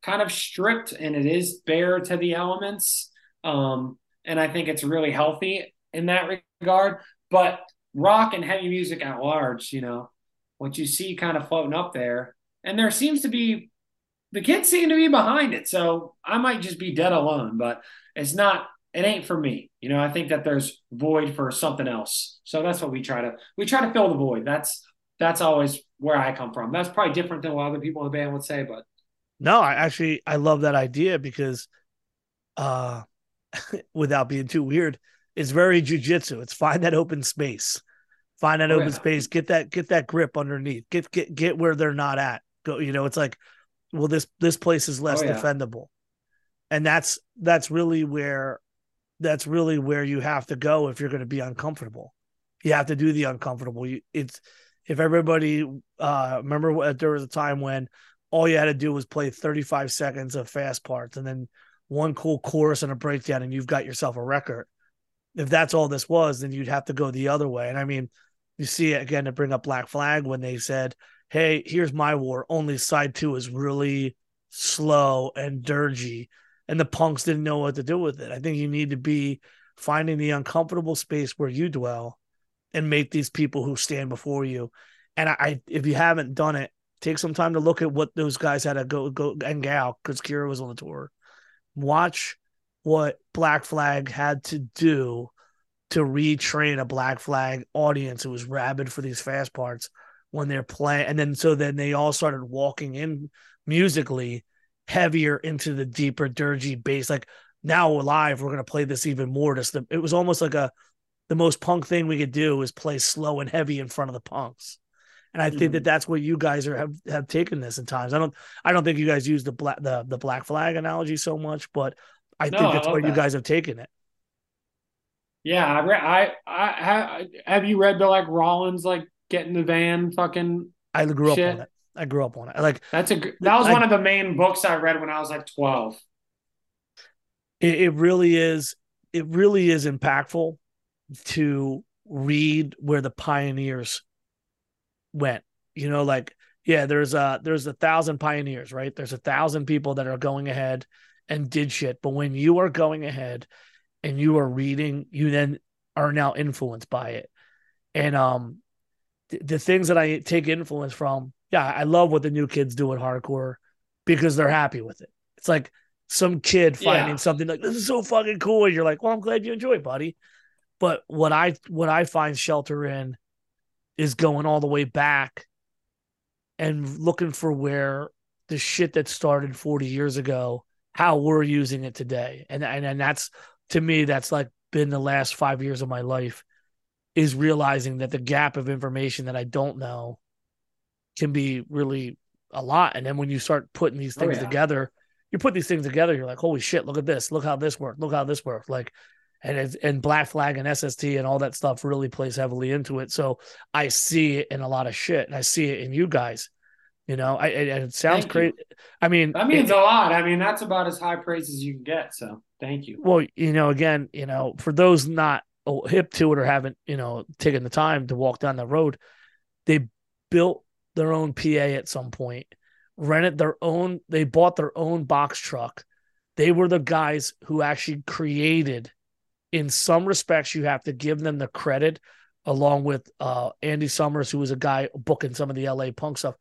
kind of stripped and it is bare to the elements. Um, and I think it's really healthy in that regard. But rock and heavy music at large, you know, what you see kind of floating up there, and there seems to be the kids seem to be behind it. So I might just be dead alone, but it's not. It ain't for me. You know, I think that there's void for something else. So that's what we try to we try to fill the void. That's that's always where I come from. That's probably different than what other people in the band would say, but No, I actually I love that idea because uh without being too weird, it's very jujitsu. It's find that open space. Find that open yeah. space. Get that get that grip underneath. Get get get where they're not at. Go, you know, it's like, well, this this place is less Oh, yeah. defendable. And that's that's really where that's really where you have to go if you're going to be uncomfortable. You have to do the uncomfortable. You, it's if everybody uh remember what there was a time when all you had to do was play 35 seconds of fast parts and then one cool chorus and a breakdown and you've got yourself a record. If that's all this was, then you'd have to go the other way. And I mean, you see it again to bring up Black Flag when they said, Hey, here's my war. Only side two is really slow and dirgy. And the punks didn't know what to do with it. I think you need to be finding the uncomfortable space where you dwell and make these people who stand before you. And I, I if you haven't done it, Take some time to look at what those guys had to go go and gal because Kira was on the tour. Watch what Black Flag had to do to retrain a Black Flag audience who was rabid for these fast parts when they're playing, and then so then they all started walking in musically heavier into the deeper dirgy bass. Like now live, we're gonna play this even more. Just the, it was almost like a the most punk thing we could do is play slow and heavy in front of the punks. And I think Mhm. that that's where you guys are have, have taken this in times. I don't I don't think you guys use the black the, the black flag analogy so much, but I No, think I that's love where you guys have taken it. Yeah, I, re- I, I, ha- have you read the like Rollins like get in the van fucking? I grew up on it. I grew up on it. Like That's a that was I- one of the main books I read when I was like twelve. it, it really is it really is impactful to read where the pioneers went you know like yeah there's a there's a thousand pioneers right there's a thousand people that are going ahead and did shit. But when you are going ahead and you are reading you then are now influenced by it. And um th- the things that i take influence from yeah i love what the new kids do at hardcore because they're happy with it. It's like some kid finding Yeah. something like this is so fucking cool and you're like well i'm glad you enjoy it buddy. But what i what i find shelter in is going all the way back and looking for where the shit that started 40 years ago how we're using it today. And and, and that's to me that's like been the last 5 years of my life is realizing that the gap of information that I don't know can be really a lot. And then when you start putting these Oh, things yeah. together you put these things together you're like holy shit look at this. Look how this worked. Look how this worked. Like and it's, and black flag and SST and all that stuff really plays heavily into it. So I see it in a lot of shit and I see it in you guys you know I it sounds great I mean That means it- a lot. I mean, that's about as high praise as you can get. So thank you. Well, you know, again, you know, for those not hip to it or haven't, you know, taken the time to walk down the road, they built their own PA at some point, rented their own, they bought their own box truck. They were the guys who actually created, in some respects, you have to give them the credit, along with uh, Andy Summers, who was a guy booking some of the LA punk stuff.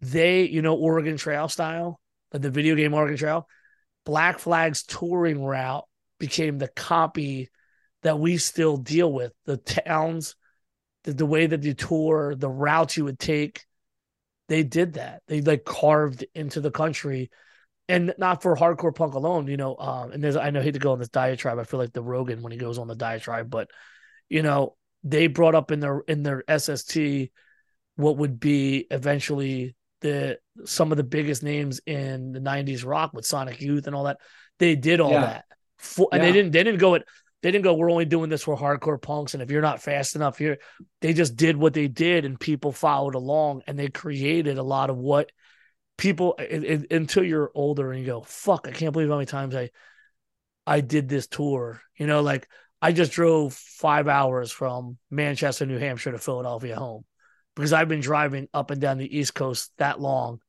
They, you know, Oregon Trail style, the video game Oregon Trail, Black Flag's touring route became the copy that we still deal with. The towns, the, the way that you tour, the routes you would take, they did that. They like carved into the country. And not for hardcore punk alone, you know. Um, and there's I know I hate to go on this diatribe. I feel like the Rogan when he goes on the diatribe, but you know, they brought up in their in their SST what would be eventually the some of the biggest names in the 90s rock with Sonic Youth and all that. They did all Yeah. that. For, and they didn't they didn't go it they didn't go we're only doing this for hardcore punks and if you're not fast enough here they just did what they did and people followed along and they created a lot of what people it, it- until you're older and you go fuck I can't believe how many times I I did this tour you know like I just drove 5 hours from Manchester New Hampshire to Philadelphia home because I've been driving up and down the East Coast that long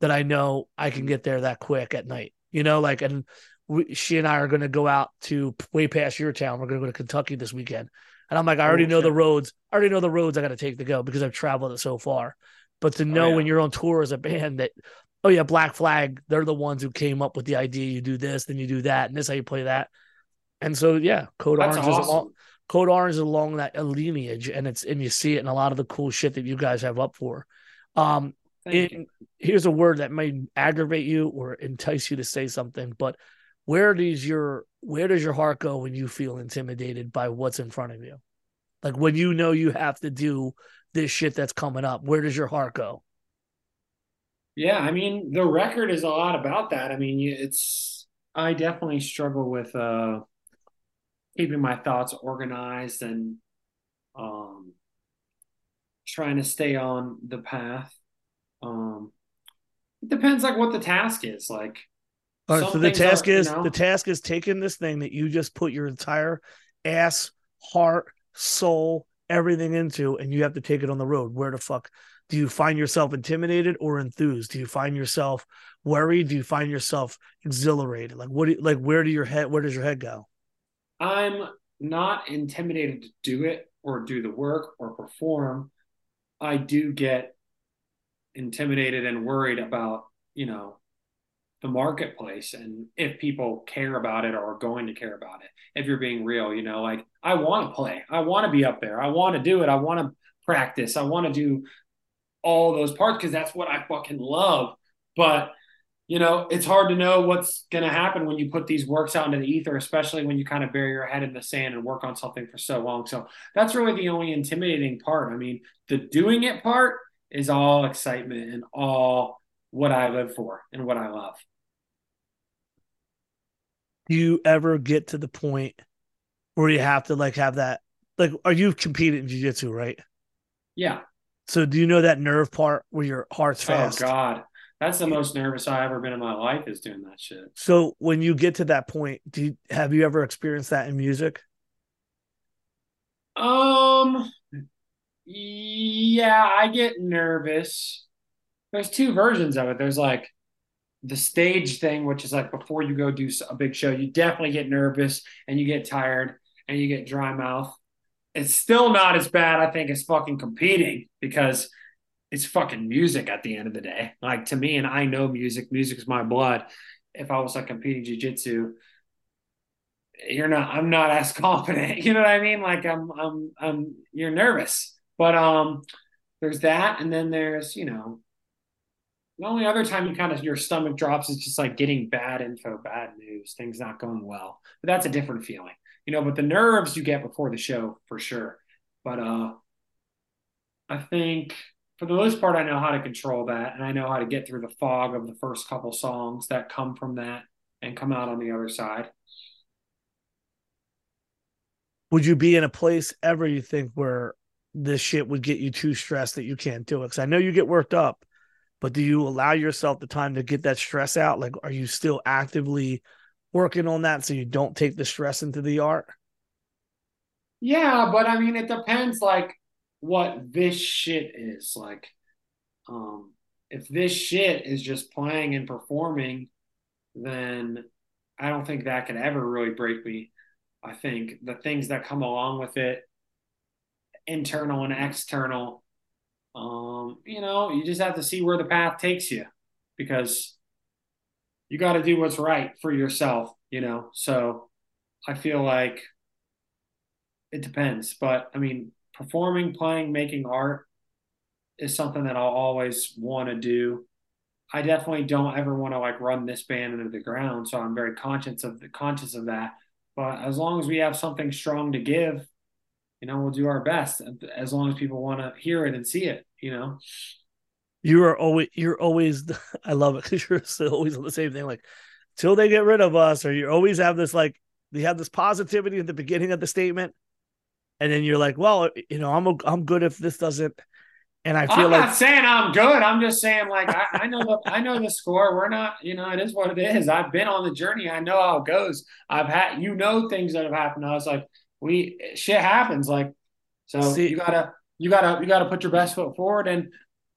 that I know I can get there that quick at night. You know, like, and we, she and I are going to go out to way past your town. We're going to go to Kentucky this weekend. And I'm like, I already Oh, know the roads. I already know the roads I got to take to go because I've traveled it so far. But to oh, know Oh, yeah. when you're on tour as a band that, oh yeah, Black Flag, they're the ones who came up with the idea. You do this, then you do that, and this is how you play that. And so yeah, Code That's Orange is awesome. Along, Code Orange is along that lineage, and it's and you see it in a lot of the cool shit that you guys have up for. Um, Thank in, here's a word that may aggravate you or entice you to say something, but where does your where does your heart go when you feel intimidated by what's in front of you? Like when you know you have to do this shit that's coming up, where does your heart go? Yeah, I mean, the record is a lot about that. I mean, it's I definitely struggle with uh keeping my thoughts organized and um trying to stay on the path. Um it depends like what the task is. Like right, so the task are, you is know- the task is taking this thing that you just put your entire ass, heart, soul, everything into, and you have to take it on the road. Where the fuck do you find yourself intimidated or enthused? Do you find yourself worried? Do you find yourself exhilarated? Like what? Do you, like where do your head? Where does your head go? I'm not intimidated to do it or do the work or perform. I do get intimidated and worried about, you know, the marketplace and if people care about it or are going to care about it. If you're being real, you know, like I want to play, I want to be up there, I want to do it, I want to practice, I want to do all those parts because that's what I fucking love. But you know, it's hard to know what's going to happen when you put these works out into the ether, especially when you kind of bury your head in the sand and work on something for so long. So that's really the only intimidating part. I mean, the doing it part is all excitement and all what I live for and what I love. Do you ever get to the point where you have to like have that? Like, are you competing in jiu-jitsu, right? Yeah. So do you know that nerve part where your heart's oh, fast? Oh God. That's the most nervous I ever been in my life is doing that shit. So when you get to that point, do you, have you ever experienced that in music? Um yeah, I get nervous. There's two versions of it. There's like the stage thing, which is like before you go do a big show, you definitely get nervous and you get tired and you get dry mouth. It's still not as bad, I think, as fucking competing because it's fucking music at the end of the day. Like to me, and I know music, music is my blood. If I was like competing jujitsu, you're not, I'm not as confident. You know what I mean? Like I'm, I'm, I'm, you're nervous. But um, there's that, and then there's you know, the only other time you kind of your stomach drops is just like getting bad info, bad news, things not going well. But that's a different feeling, you know. But the nerves you get before the show for sure. But uh, I think for the most part, I know how to control that, and I know how to get through the fog of the first couple songs that come from that and come out on the other side. Would you be in a place ever you think where this shit would get you too stressed that you can't do it? Because I know you get worked up, but do you allow yourself the time to get that stress out? Like, are you still actively working on that so you don't take the stress into the art? Yeah, but I mean, it depends. Like, what this shit is. Like, um, if this shit is just playing and performing, then I don't think that could ever really break me. I think the things that come along with it, internal and external, um, you know, you just have to see where the path takes you because you got to do what's right for yourself, you know. So I feel like it depends, but I mean, performing, playing, making art is something that I'll always want to do. I definitely don't ever want to like run this band into the ground, so I'm very conscious of the conscious of that. But as long as we have something strong to give, you know, we'll do our best. As long as people want to hear it and see it, you know. You are always you're always I love it because you're still always on the same thing. Like till they get rid of us, or you always have this like you have this positivity at the beginning of the statement, and then you're like, well, you know, I'm a, I'm good if this doesn't. And I feel like I'm like not saying I'm good. I'm just saying like I, I know the I know the score. We're not, you know, it is what it is. I've been on the journey. I know how it goes. I've had you know things that have happened to us. Like we shit happens. Like so See- you gotta you gotta you gotta put your best foot forward and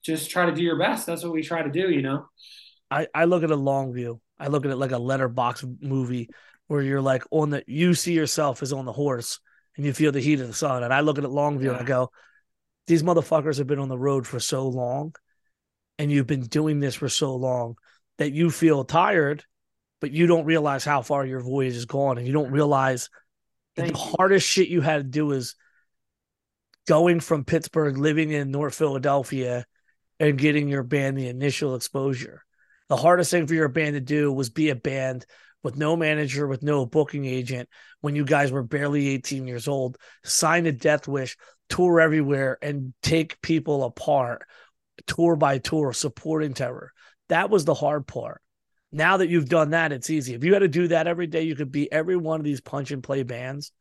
just try to do your best. That's what we try to do, you know. I, I look at a long view. I look at it like a letterbox movie where you're like on the you see yourself as on the horse and you feel the heat of the sun. And I look at it long view and I go, these motherfuckers have been on the road for so long and you've been doing this for so long that you feel tired, but you don't realize how far your voyage has gone. And you don't realize that the you. hardest shit you had to do is going from Pittsburgh, living in North Philadelphia, and getting your band the initial exposure. The hardest thing for your band to do was be a band with no manager, with no booking agent, when you guys were barely 18 years old, sign a Deathwish, tour everywhere, and take people apart, tour by tour, supporting terror. That was the hard part. Now that you've done that, it's easy. If you had to do that every day, you could be every one of these punch and play bands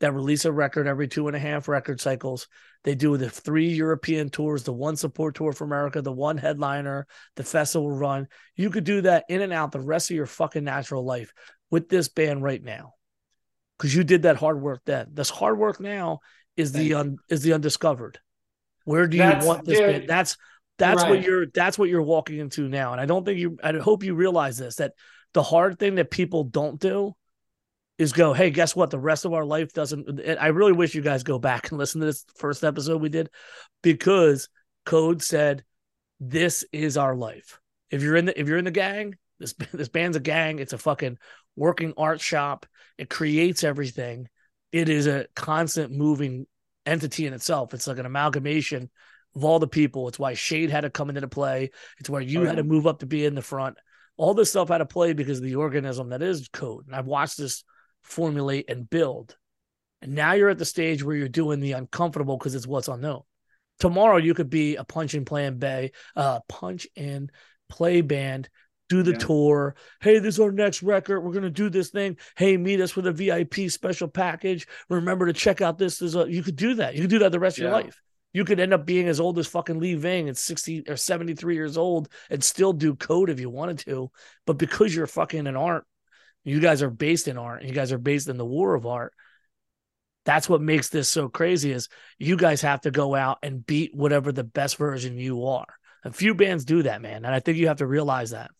that release a record every two and a half record cycles. They do the three European tours, the one support tour for America, the one headliner, the festival run. You could do that in and out the rest of your fucking natural life with this band right now. Because you did that hard work then. This hard work now is the un, is the undiscovered. Where do you That's- want this dude, band? That's that's what you're that's what you're walking into now. And I don't think you I hope you realize this that the hard thing that people don't do is go, hey, guess what? The rest of our life doesn't. I really wish you guys go back and listen to this first episode we did because Code said this is our life. If you're in the if you're in the gang, this this band's a gang. It's a fucking working art shop. It creates everything. It is a constant moving entity in itself. It's like an amalgamation of all the people. It's why Shade had to come into play. It's where you Oh, had to move up to be in the front. All this stuff had to play because of the organism that is code. And I've watched this formulate and build. And now you're at the stage where you're doing the uncomfortable because it's what's unknown. Tomorrow you could be a punch and play and bay, uh, punch and play band, do the Yeah. tour. Hey, this is our next record. We're gonna do this thing. Hey, meet us with a VIP special package. Remember to check out this. Is a you could do that. You could do that the rest of your life. You could end up being as old as fucking Lee Ving at 60 or 73 years old and still do code if you wanted to. But because you're fucking an art, you guys are based in art and you guys are based in the war of art. That's what makes this so crazy is you guys have to go out and beat whatever the best version you are. A few bands do that, man. And I think you have to realize that.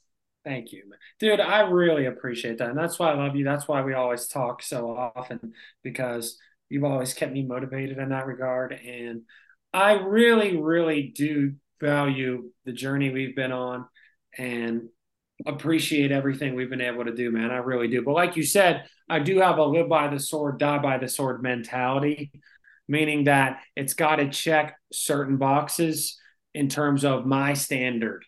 Thank you, dude. I really appreciate that, and that's why I love you. That's why we always talk so often because you've always kept me motivated in that regard, and I really, really do value the journey we've been on, and appreciate everything we've been able to do, man. I really do. But like you said, I do have a live by the sword, die by the sword mentality, meaning that it's got to check certain boxes in terms of my standard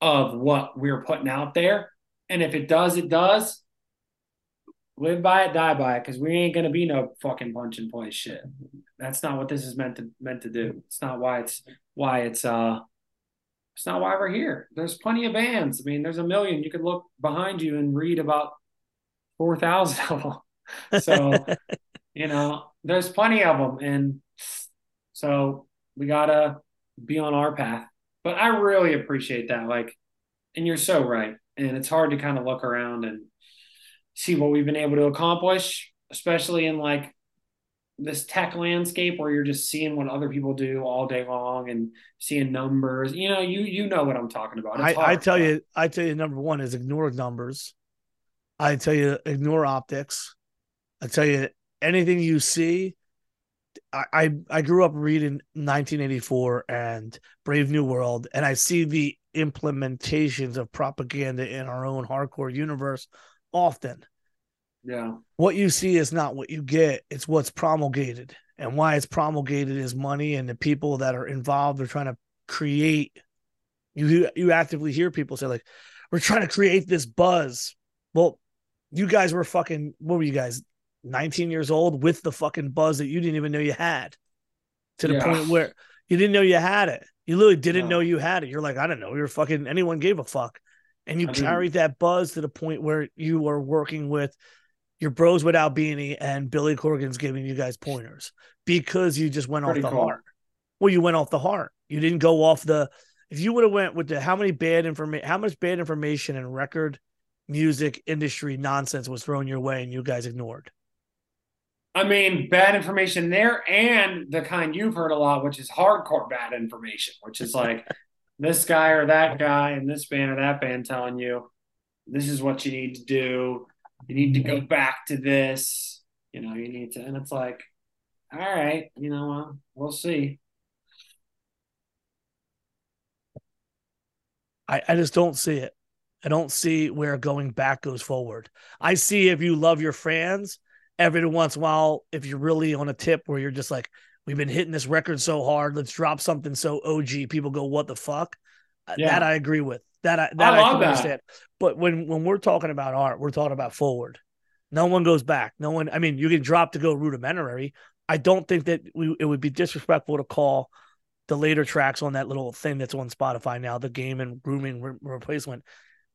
of what we're putting out there. And if it does, it does. Live by it, die by it, because we ain't gonna be no fucking punch and play shit. That's not what this is meant to meant to do. It's not why it's why it's uh it's not why we're here. There's plenty of bands. I mean, there's a million. You could look behind you and read about four thousand of them. So you know, there's plenty of them, and so we gotta be on our path. But I really appreciate that. Like, and you're so right. And it's hard to kind of look around and see what we've been able to accomplish, especially in like this tech landscape where you're just seeing what other people do all day long and seeing numbers. You know, you you know what I'm talking about. I, I tell you, I tell you, number one is ignore numbers. I tell you, ignore optics. I tell you, anything you see. I, I I grew up reading 1984 and Brave New World, and I see the implementations of propaganda in our own hardcore universe often. Yeah. What you see is not what you get; it's what's promulgated, and why it's promulgated is money, and the people that are involved are trying to create. You you actively hear people say like, "We're trying to create this buzz." Well, you guys were fucking. What were you guys? 19 years old with the fucking buzz that you didn't even know you had to the Yeah. point where you didn't know you had it. You literally didn't No. know you had it. You're like, I don't know. We were fucking anyone gave a fuck. And you I didn't. carried that buzz to the point where you were working with your bros without beanie and Billy Corgan's giving you guys pointers because you just went Pretty off the cool. heart. Well, you went off the heart. You didn't go off the if you would have went with the how many bad information how much bad information and record music industry nonsense was thrown your way and you guys ignored. I mean, bad information there, and the kind you've heard a lot, which is hardcore bad information, which is like this guy or that guy and this band or that band telling you this is what you need to do. You need to go back to this. You know, you need to, and it's like, all right, you know, well, we'll see. I, I just don't see it. I don't see where going back goes forward. I see if you love your fans, every once in a while, if you're really on a tip where you're just like, we've been hitting this record so hard, let's drop something so OG. People go, what the fuck? Uh, Yeah. That I agree with. That I that I I, can that. understand. But when when we're talking about art, we're talking about forward. No one goes back. No one. I mean, you can drop to go rudimentary. I don't think that we it would be disrespectful to call the later tracks on that little thing that's on Spotify now, the game and grooming re- replacement,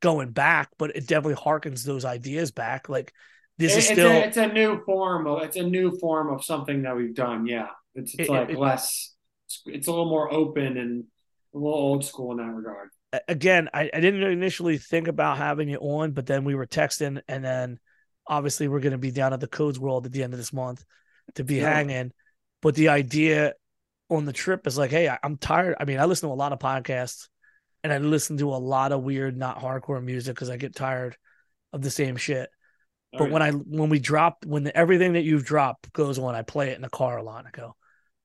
going back. But it definitely harkens those ideas back. Like this It- is it's, still. a, it's a new form of it's a new form of something that we've done. Yeah, it's it's It- like it- less. It's, it's a little more open and a little old school in that regard. Again, I, I didn't initially think about having you on, but then we were texting, and then obviously we're going to be down at the Codes World at the end of this month to be Yeah. hanging. But the idea on the trip is like, hey, I, I'm tired. I mean, I listen to a lot of podcasts, and I listen to a lot of weird, not hardcore music because I get tired of the same shit. But when I when we drop when the, everything that you've dropped goes on, I play it in the car a lot. I go,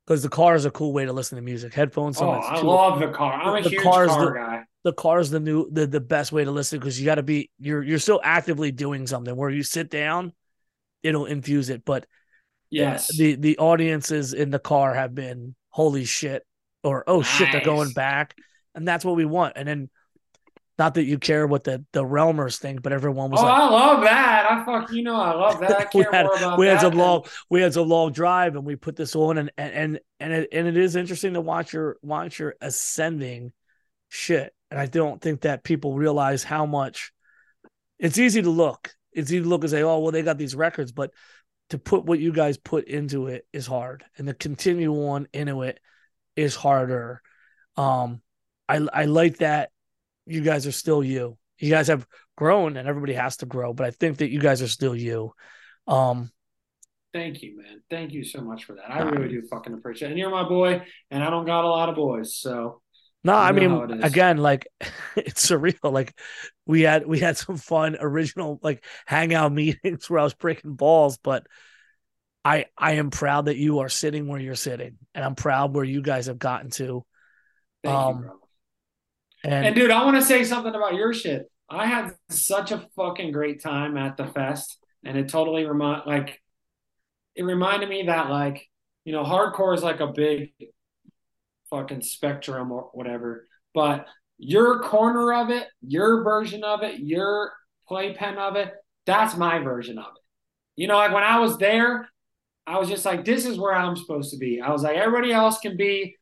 because the car is a cool way to listen to music. Headphones, Oh, I love the car. I'm a The huge car the- guy. The car is the new the, the best way to listen because you got to be you're you're still actively doing something where you sit down it'll infuse it but Yes. the the audiences in the car have been holy shit or oh shit they're going back and that's what we want and then not that you care what the the realmers think but everyone was oh, like I love that. I fuck you know I love that. I we had, we had some long we had some long drive and we put this on and and and and it, and it is interesting to watch your watch your ascending shit and i don't think that people realize how much it's easy to look it's easy to look and say oh well they got these records but to put what you guys put into it is hard and to continue on into it is harder um i i like that you guys are still you you guys have grown and everybody has to grow but i think that you guys are still you um Thank you, man. Thank you so much for that. I really do fucking appreciate it. And you're my boy, and I don't got a lot of boys, so No, I how mean, again, like it's surreal. Like we had we had some fun original like hangout meetings where I was breaking balls, but I I am proud that you are sitting where you're sitting, and I'm proud where you guys have gotten to. thank Um, you. And, And dude, I want to say something about your shit. I had such a fucking great time at the fest, and it totally remind like it reminded me that like you know hardcore is like a big fucking spectrum or whatever, but your corner of it, your version of it, your playpen of it, that's my version of it. You know, like when I was there, I was just like, this is where I'm supposed to be. I was like, everybody else can be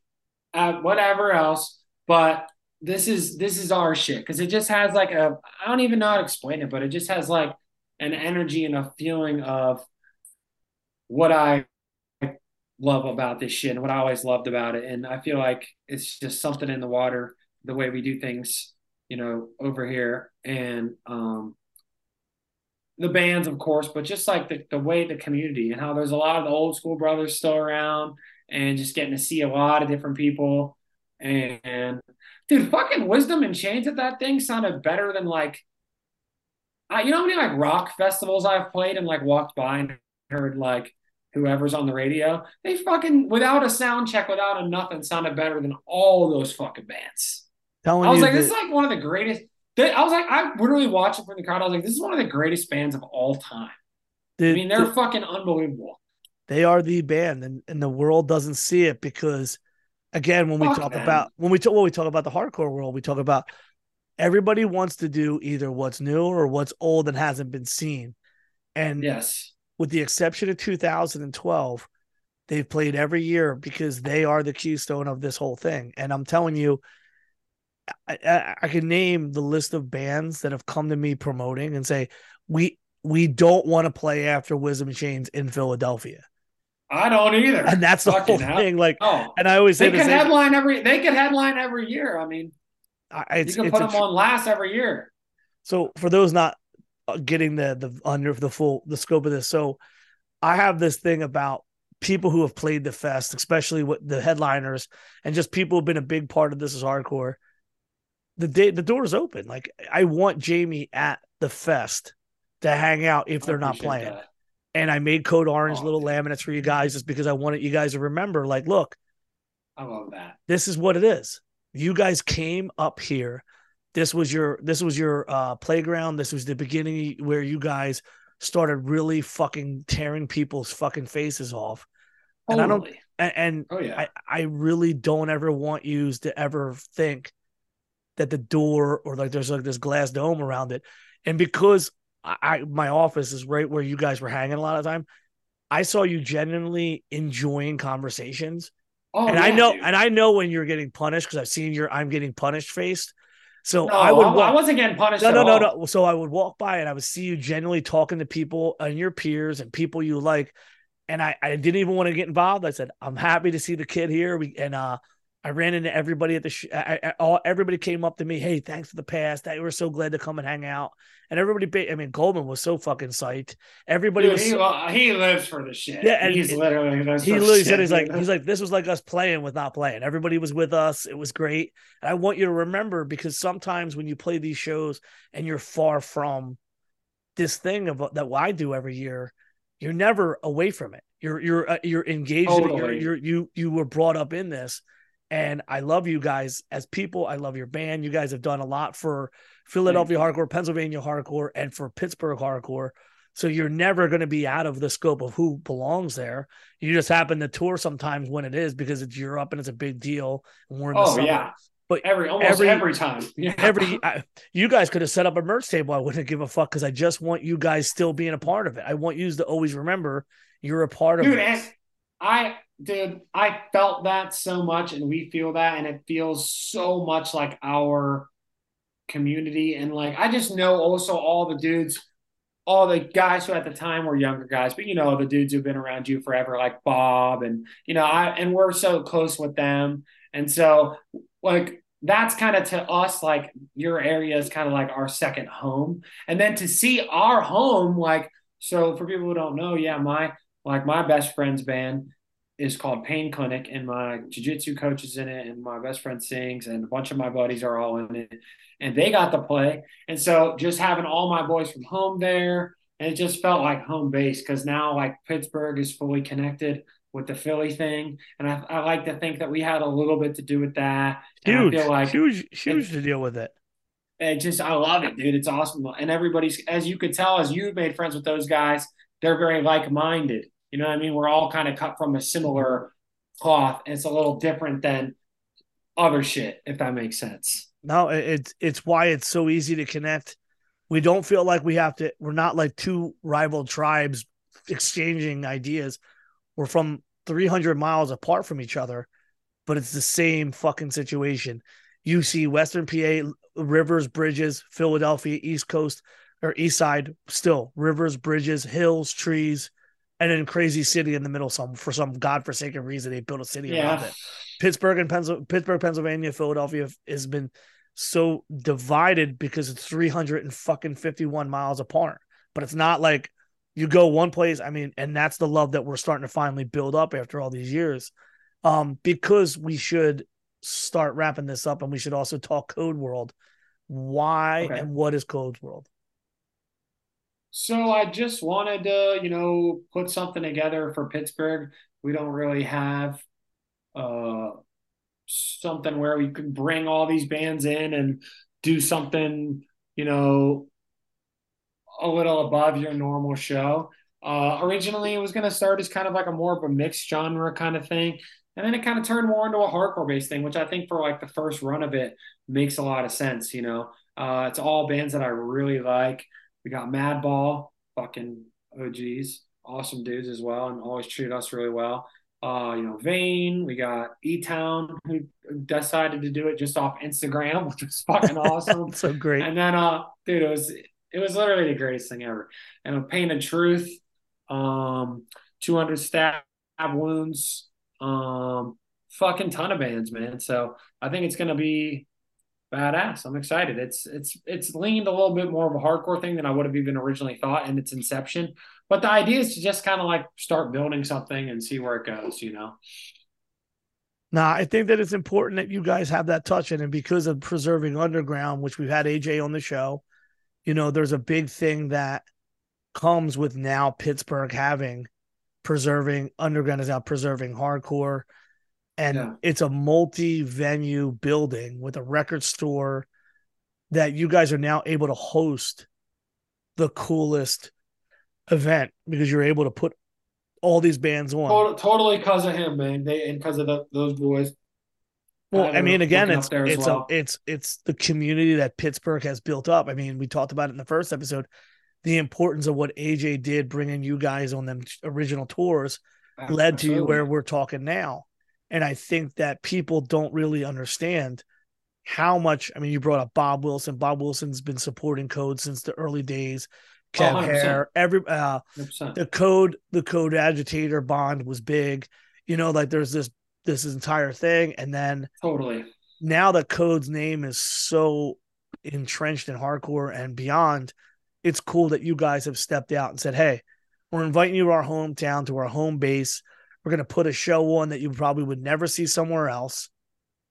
at whatever else, but this is this is our shit because it just has like a I don't even know how to explain it, but it just has like an energy and a feeling of what I love about this shit and what I always loved about it. And I feel like it's just something in the water, the way we do things, you know, over here. And um the bands, of course, but just like the, the way the community and how there's a lot of the old school brothers still around and just getting to see a lot of different people. And dude, fucking Wisdom in Chains at that thing sounded better than like I, you know how many like rock festivals I've played and like walked by and heard like whoever's on the radio. They fucking without a sound check, without a nothing, sounded better than all those fucking bands. telling I was like, this is like one of the greatest. I was like, I literally watched it from the crowd. I was like, this is one of the greatest bands of all time. the- I mean, they're the- fucking unbelievable. they are the band, and, and the world doesn't see it because, again, when we Fuck talk them. about when we talk when we talk about the hardcore world, we talk about everybody wants to do either what's new or what's old and hasn't been seen, and Yes. With the exception of 2012, they've played every year because they are the keystone of this whole thing. And I'm telling you, I, I, I can name the list of bands that have come to me promoting and say we we don't want to play after Wisdom Chains in Philadelphia, I don't either. and that's the Fucking whole hell. thing. Like, Oh, and I always say they the could headline every. They could headline every year. I mean, I- it's, you can put them on last every year. So for those not Uh, getting the the under the full the scope of this, so I have this thing about people who have played the fest, especially with the headliners and just people who've been a big part of this is hardcore. The day the door's open. Like I want Jami at the fest to hang out if they're not playing. that. And I made code orange Oh, little laminates for you guys just because I wanted you guys to remember, like, look, I love that. this is what it is. You guys came up here. This was your this was your uh playground. This was the beginning where you guys started really fucking tearing people's fucking faces off. And I don't- Totally. And, and Oh yeah. I, I really don't ever want you to ever think that the door or like there's like this glass dome around it. And because I, I my office is right where you guys were hanging a lot of time, I saw you genuinely enjoying conversations oh, and I know, dude. and I know when you're getting punished because I've seen your I'm getting punished faced. So no, I would I, walk. wasn't getting punished. no, no, no, no. So I would walk by and I would see you genuinely talking to people and your peers and people you like, and I, I didn't even want to get involved. I said I'm happy to see the kid here. We and uh, I ran into everybody at the sh- I, I, all everybody came up to me. Hey, thanks for the pass. That we were so glad to come and hang out. And everybody, ba- I mean, Goldman was so fucking psyched. Everybody Dude, was. he, so- uh, he lives for the shit. Yeah, and he's it- literally lives he literally said he's like he's like this was like us playing with not playing everybody was with us it was great and i want you to remember because sometimes when you play these shows and you're far from this thing of that i do every year you're never away from it You're you're uh, you're engaged. it. You're, you're you you were brought up in this, and I love you guys as people. I love your band. You guys have done a lot for Philadelphia hardcore, Pennsylvania hardcore, and for Pittsburgh hardcore. So you're never going to be out of the scope of who belongs there. You just happen to tour sometimes when it is because it's Europe and it's a big deal. And we're in the Oh summer. yeah, But every almost every- every, time. Yeah. every I, you guys could have set up a merch table. I wouldn't give a fuck because I just want you guys still being a part of it. I want you to always remember you're a part of dude, it. I dude, I felt that so much, and we feel that, and it feels so much like our community, and like I just know also all the dudes. All the guys who at the time were younger guys, but you know the dudes who've been around you forever, like Bob, and you know, I and we're so close with them, and so like that's kind of to us like your area is kind of like our second home, and then to see our home, like so for people who don't know, yeah, my like my best friend's band is called Pain Clinic, and my jujitsu coach is in it, and my best friend sings, and a bunch of my buddies are all in it, and they got to play. And so just having all my boys from home there, and it just felt like home base because now like Pittsburgh is fully connected with the Philly thing, and I, I like to think that we had a little bit to do with that. And Huge, I feel like huge, huge to deal with it. it just I love it, dude. It's awesome, and everybody's as you could tell as you've made friends with those guys, they're very like minded. You know what I mean? We're all kind of cut from a similar cloth, it's a little different than other shit, if that makes sense. No, it's it's why it's so easy to connect. We don't feel like we have to. We're not like two rival tribes exchanging ideas. We're from 300 miles apart from each other, but it's the same fucking situation. You see Western PA, rivers, bridges, Philadelphia, East Coast or East Side, still rivers, bridges, hills, trees, and then crazy city in the middle. Some for some godforsaken reason they built a city around it. Pittsburgh and Pennsylvania, Pittsburgh, Pennsylvania, Philadelphia has been so divided because it's 300 and fucking 51 miles apart. But it's not like you go one place. I mean, and that's the love that we're starting to finally build up after all these years. Um, because we should start wrapping this up and we should also talk Code World. Why Okay. and what is Code World? So I just wanted to, you know, put something together for Pittsburgh. We don't really have uh something where we could bring all these bands in and do something, you know, a little above your normal show. Uh originally it was gonna start as kind of like a more of a mixed genre kind of thing. And then it kind of turned more into a hardcore based thing, which I think for like the first run of it makes a lot of sense, you know. Uh it's all bands that I really like. We got Madball, fucking OGs, awesome dudes as well, and always treated us really well. Uh, you know, Vein, we got E Town, who decided to do it just off Instagram, which was fucking awesome. so great. and then, uh, dude, it was it was literally the greatest thing ever. And a Pain of Truth, um, 200 stab wounds, um, fucking ton of bands, man. So I think it's gonna be badass. I'm excited. It's it's it's leaned a little bit more of a hardcore thing than I would have even originally thought in its inception. But the idea is to just kind of like start building something and see where it goes, you know. Nah, I think that it's important that you guys have that touch in it because of preserving underground, which we've had AJ on the show. You know, there's a big thing that comes with now Pittsburgh having preserving underground is now preserving hardcore. And Yeah. it's a multi venue building with a record store that you guys are now able to host the coolest event because you're able to put all these bands on. Totally, because of him, man. They and because of the, those boys. Well, Kind I mean, again, it's up there as it's well. a, it's it's the community that Pittsburgh has built up. I mean, we talked about it in the first episode, the importance of what AJ did, bringing you guys on them original tours, led to where we're talking now. And I think that people don't really understand how much. I mean, you brought up Bob Wilson. Bob Wilson's been supporting Code since the early days. Kev 100%. Hare, every uh, the code the code agitator bond was big you know like there's this this entire thing and then Totally. now that code's name is so entrenched in hardcore and beyond it's cool that you guys have stepped out and said hey we're inviting you to our hometown to our home base we're going to put a show on that you probably would never see somewhere else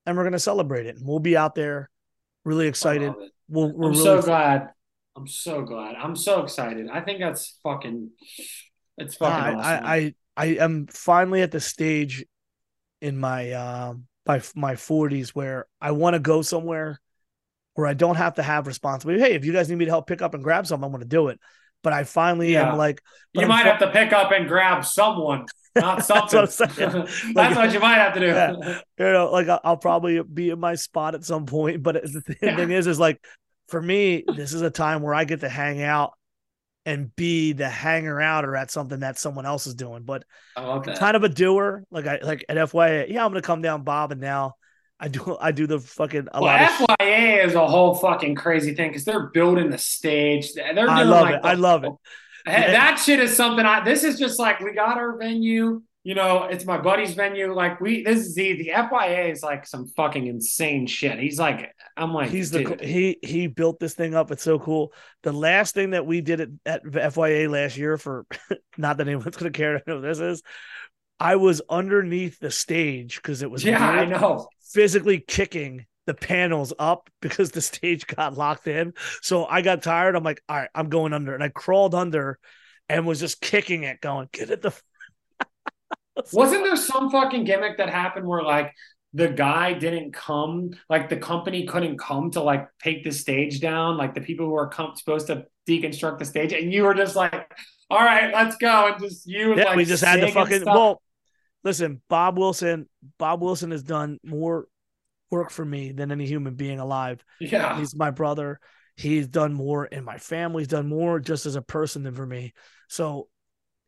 and we're going to celebrate it and we'll be out there really excited we'll, we're I'm really so glad. I'm so glad. I'm so excited. I think that's fucking. It's fucking I, awesome. I, I I am finally at the stage in my um by my 40s where I want to go somewhere where I don't have to have responsibility. Hey, if you guys need me to help pick up and grab something, I'm going to do it. But I finally Yeah. am like, You I'm might fu- have to pick up and grab someone, not something. That's what I'm. That's Like- what you might have to do. Yeah. you know, like I'll, I'll probably be in my spot at some point. But the thing, Yeah. is, is like for me, this is a time where I get to hang out and be the hanger out or at something that someone else is doing. But I love that. kind of a doer, like I like at FYA. Yeah, I'm gonna come down, Bob, and now I do I do the fucking a well, lot of. sh- FYA is a whole fucking crazy thing because they're building the stage. They're doing I love like it. the- I love it. That shit is something I this is just like we got our venue, you know, it's my buddy's venue. Like we this is the the FYA is like some fucking insane shit. He's like I'm like He's the dude, he he built this thing up. It's so cool. The last thing that we did at, at FYA last year for not that anyone's gonna care to know this is. I was underneath the stage because it was Yeah, I know. physically kicking the panels up because the stage got locked in. So I got tired. I'm like, all right, I'm going under, and I crawled under and was just kicking it, going, get it the. Wasn't there some fucking gimmick that happened where like the guy didn't come, like the company couldn't come to like take the stage down, like the people who were com- supposed to deconstruct the stage, and you were just like, "All right, let's go," and just you, Yeah, like, we just had to fucking well. Listen, Bob Wilson. Bob Wilson has done more work for me than any human being alive. yeah, He's my brother. He's done more in my family. He's done more just as a person than for me. So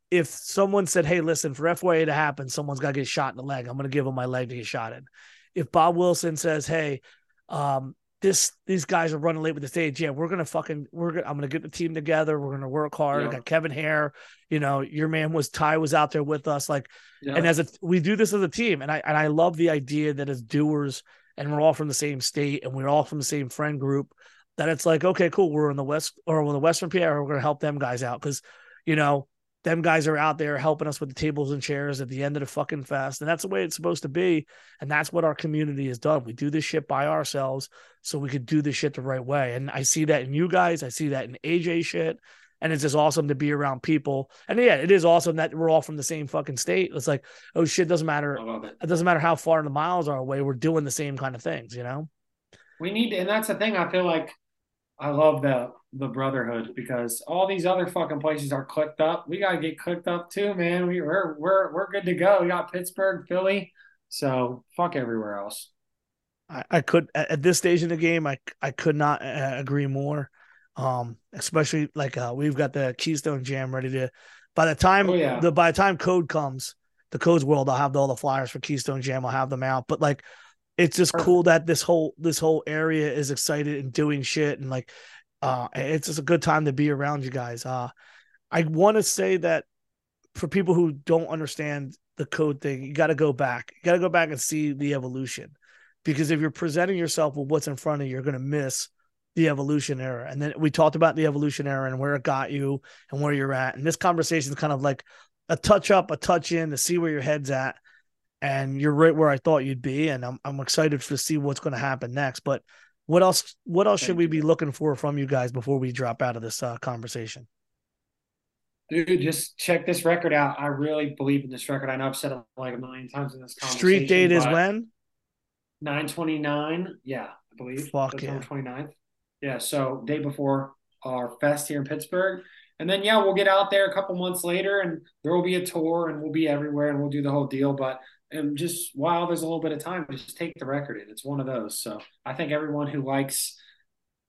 if someone said, Hey, listen, for FYA to happen, someone's got to get shot in the leg. I'm going to give him my leg to get shot in. If Bob Wilson says, Hey, um, this these guys are running late with the stage. Yeah, we're gonna fucking we're gonna I'm gonna get the team together. We're gonna work hard. I got Kevin Hare, you know, your man was Ty was out there with us. Like yeah. and as a we do this as a team and i and i love the idea that as doers and we're all from the same state and we're all from the same friend group that it's like okay cool we're in the west or we're in the western pa we're going to help them guys out because you know them guys are out there helping us with the tables and chairs at the end of the fucking fest and that's the way it's supposed to be and that's what our community has done. We do this shit by ourselves so we could do this shit the right way and i see that in you guys i see that in aj shit and it's just awesome to be around people. And yeah, it is awesome that we're all from the same fucking state. It's like, oh shit, doesn't matter. It. It doesn't matter how far the miles are away. We're doing the same kind of things, you know. We need, and that's the thing. I feel like I love the the brotherhood because all these other fucking places are clicked up. We gotta get clicked up too, man. We, we're we're we're good to go. We got Pittsburgh, Philly, so fuck everywhere else. I, I could at, at this stage in the game, I I could not uh, agree more. Um, especially like uh, we've got the Keystone Jam ready to. By the time Oh, yeah. the by the time code comes, the codes world, I'll have all the flyers for Keystone Jam. I'll have them out. But like, it's just Perfect. cool that this whole this whole area is excited and doing shit and like, uh, it's just a good time to be around you guys. Uh, I want to say that for people who don't understand the code thing, you got to go back. You got to go back and see the evolution because if you're presenting yourself with what's in front of you, you're going to miss the evolution era. And then we talked about the evolution era and where it got you and where you're at. And this conversation is kind of like a touch up, a touch in to see where your head's at. And you're right where I thought you'd be. And I'm I'm excited to see what's going to happen next. But what else? What else should we you. be looking for from you guys before we drop out of this uh, conversation? Dude, just check this record out. I really believe in this record. I know I've said it like a million times in this conversation. Street date is when? 929. Yeah, I believe. Fuck yeah. 29th. Yeah, so day before our fest here in Pittsburgh. And then yeah, we'll get out there a couple months later and there will be a tour and we'll be everywhere and we'll do the whole deal. But um, just while there's a little bit of time, just take the record in. It's one of those. So I think everyone who likes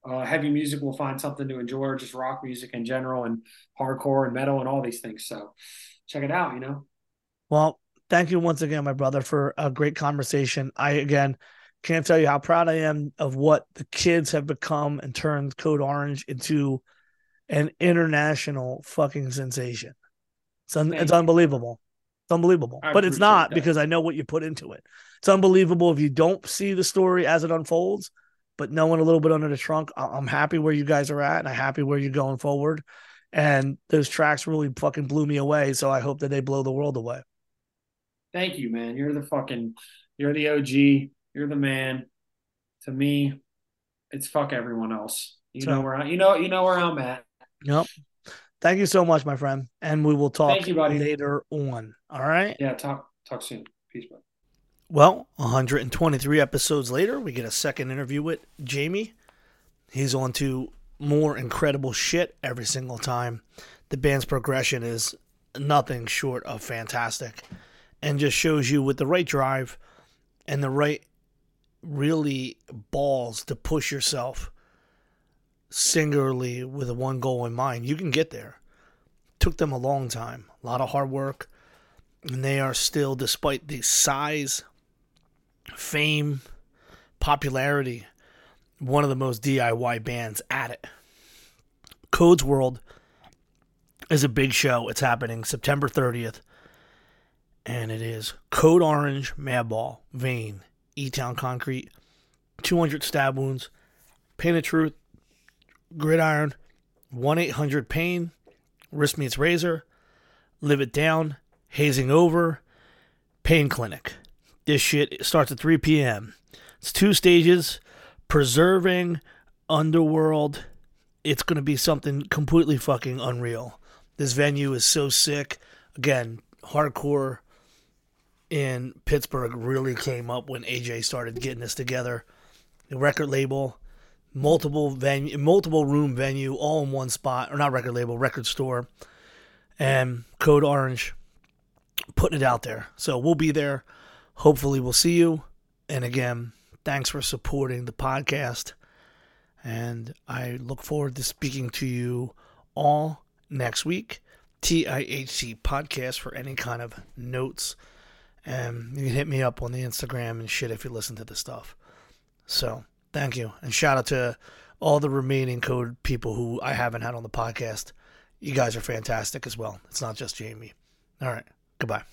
uh, heavy music will find something to enjoy, just rock music in general and hardcore and metal and all these things. So check it out, you know. Well, thank you once again, my brother, for a great conversation. I again can't tell you how proud I am of what the kids have become and turned Code Orange into an international fucking sensation. It's un- it's unbelievable. It's unbelievable. I but it's not that. because I know what you put into it. It's unbelievable if you don't see the story as it unfolds, but knowing a little bit under the trunk, I- I'm happy where you guys are at and I'm happy where you're going forward. And those tracks really fucking blew me away. So I hope that they blow the world away. Thank you, man. You're the fucking, you're the OG. You're the man. To me, it's fuck everyone else. You So- know where I, you know, you know where I'm at. Yep. thank you so much, my friend, and we will talk Thank you, buddy. later on. All right. Yeah, talk talk soon. Peace, bud. Well, 123 episodes later, we get a second interview with Jami. He's on to more incredible shit every single time. The band's progression is nothing short of fantastic and just shows you with the right drive and the right really balls to push yourself singularly with one goal in mind, you can get there. Took them a long time, a lot of hard work, and they are still, despite the size, fame, popularity, one of the most DIY bands at it. Codes World is a big show. It's happening September 30th. And it is Code Orange, Madball, Vein, E Town Concrete, 200 stab wounds, Pain of Truth, Gridiron, 1 800 Pain, Wrist Meets Razor, Live It Down, Hazing Over, Pain Clinic. This shit starts at 3 p.m. It's two stages, preserving underworld. It's going to be something completely fucking unreal. This venue is so sick. Again, hardcore in Pittsburgh really came up when AJ started getting this together. The record label, multiple venue, multiple room venue, all in one spot, or not record label, record store, and Code Orange putting it out there. So we'll be there. Hopefully, we'll see you. And again, thanks for supporting the podcast. And I look forward to speaking to you all next week. TIHC podcast for any kind of notes. And you can hit me up on the Instagram and shit if you listen to the stuff. So thank you. And shout out to all the remaining code people who I haven't had on the podcast. You guys are fantastic as well. It's not just Jami. All right. Goodbye.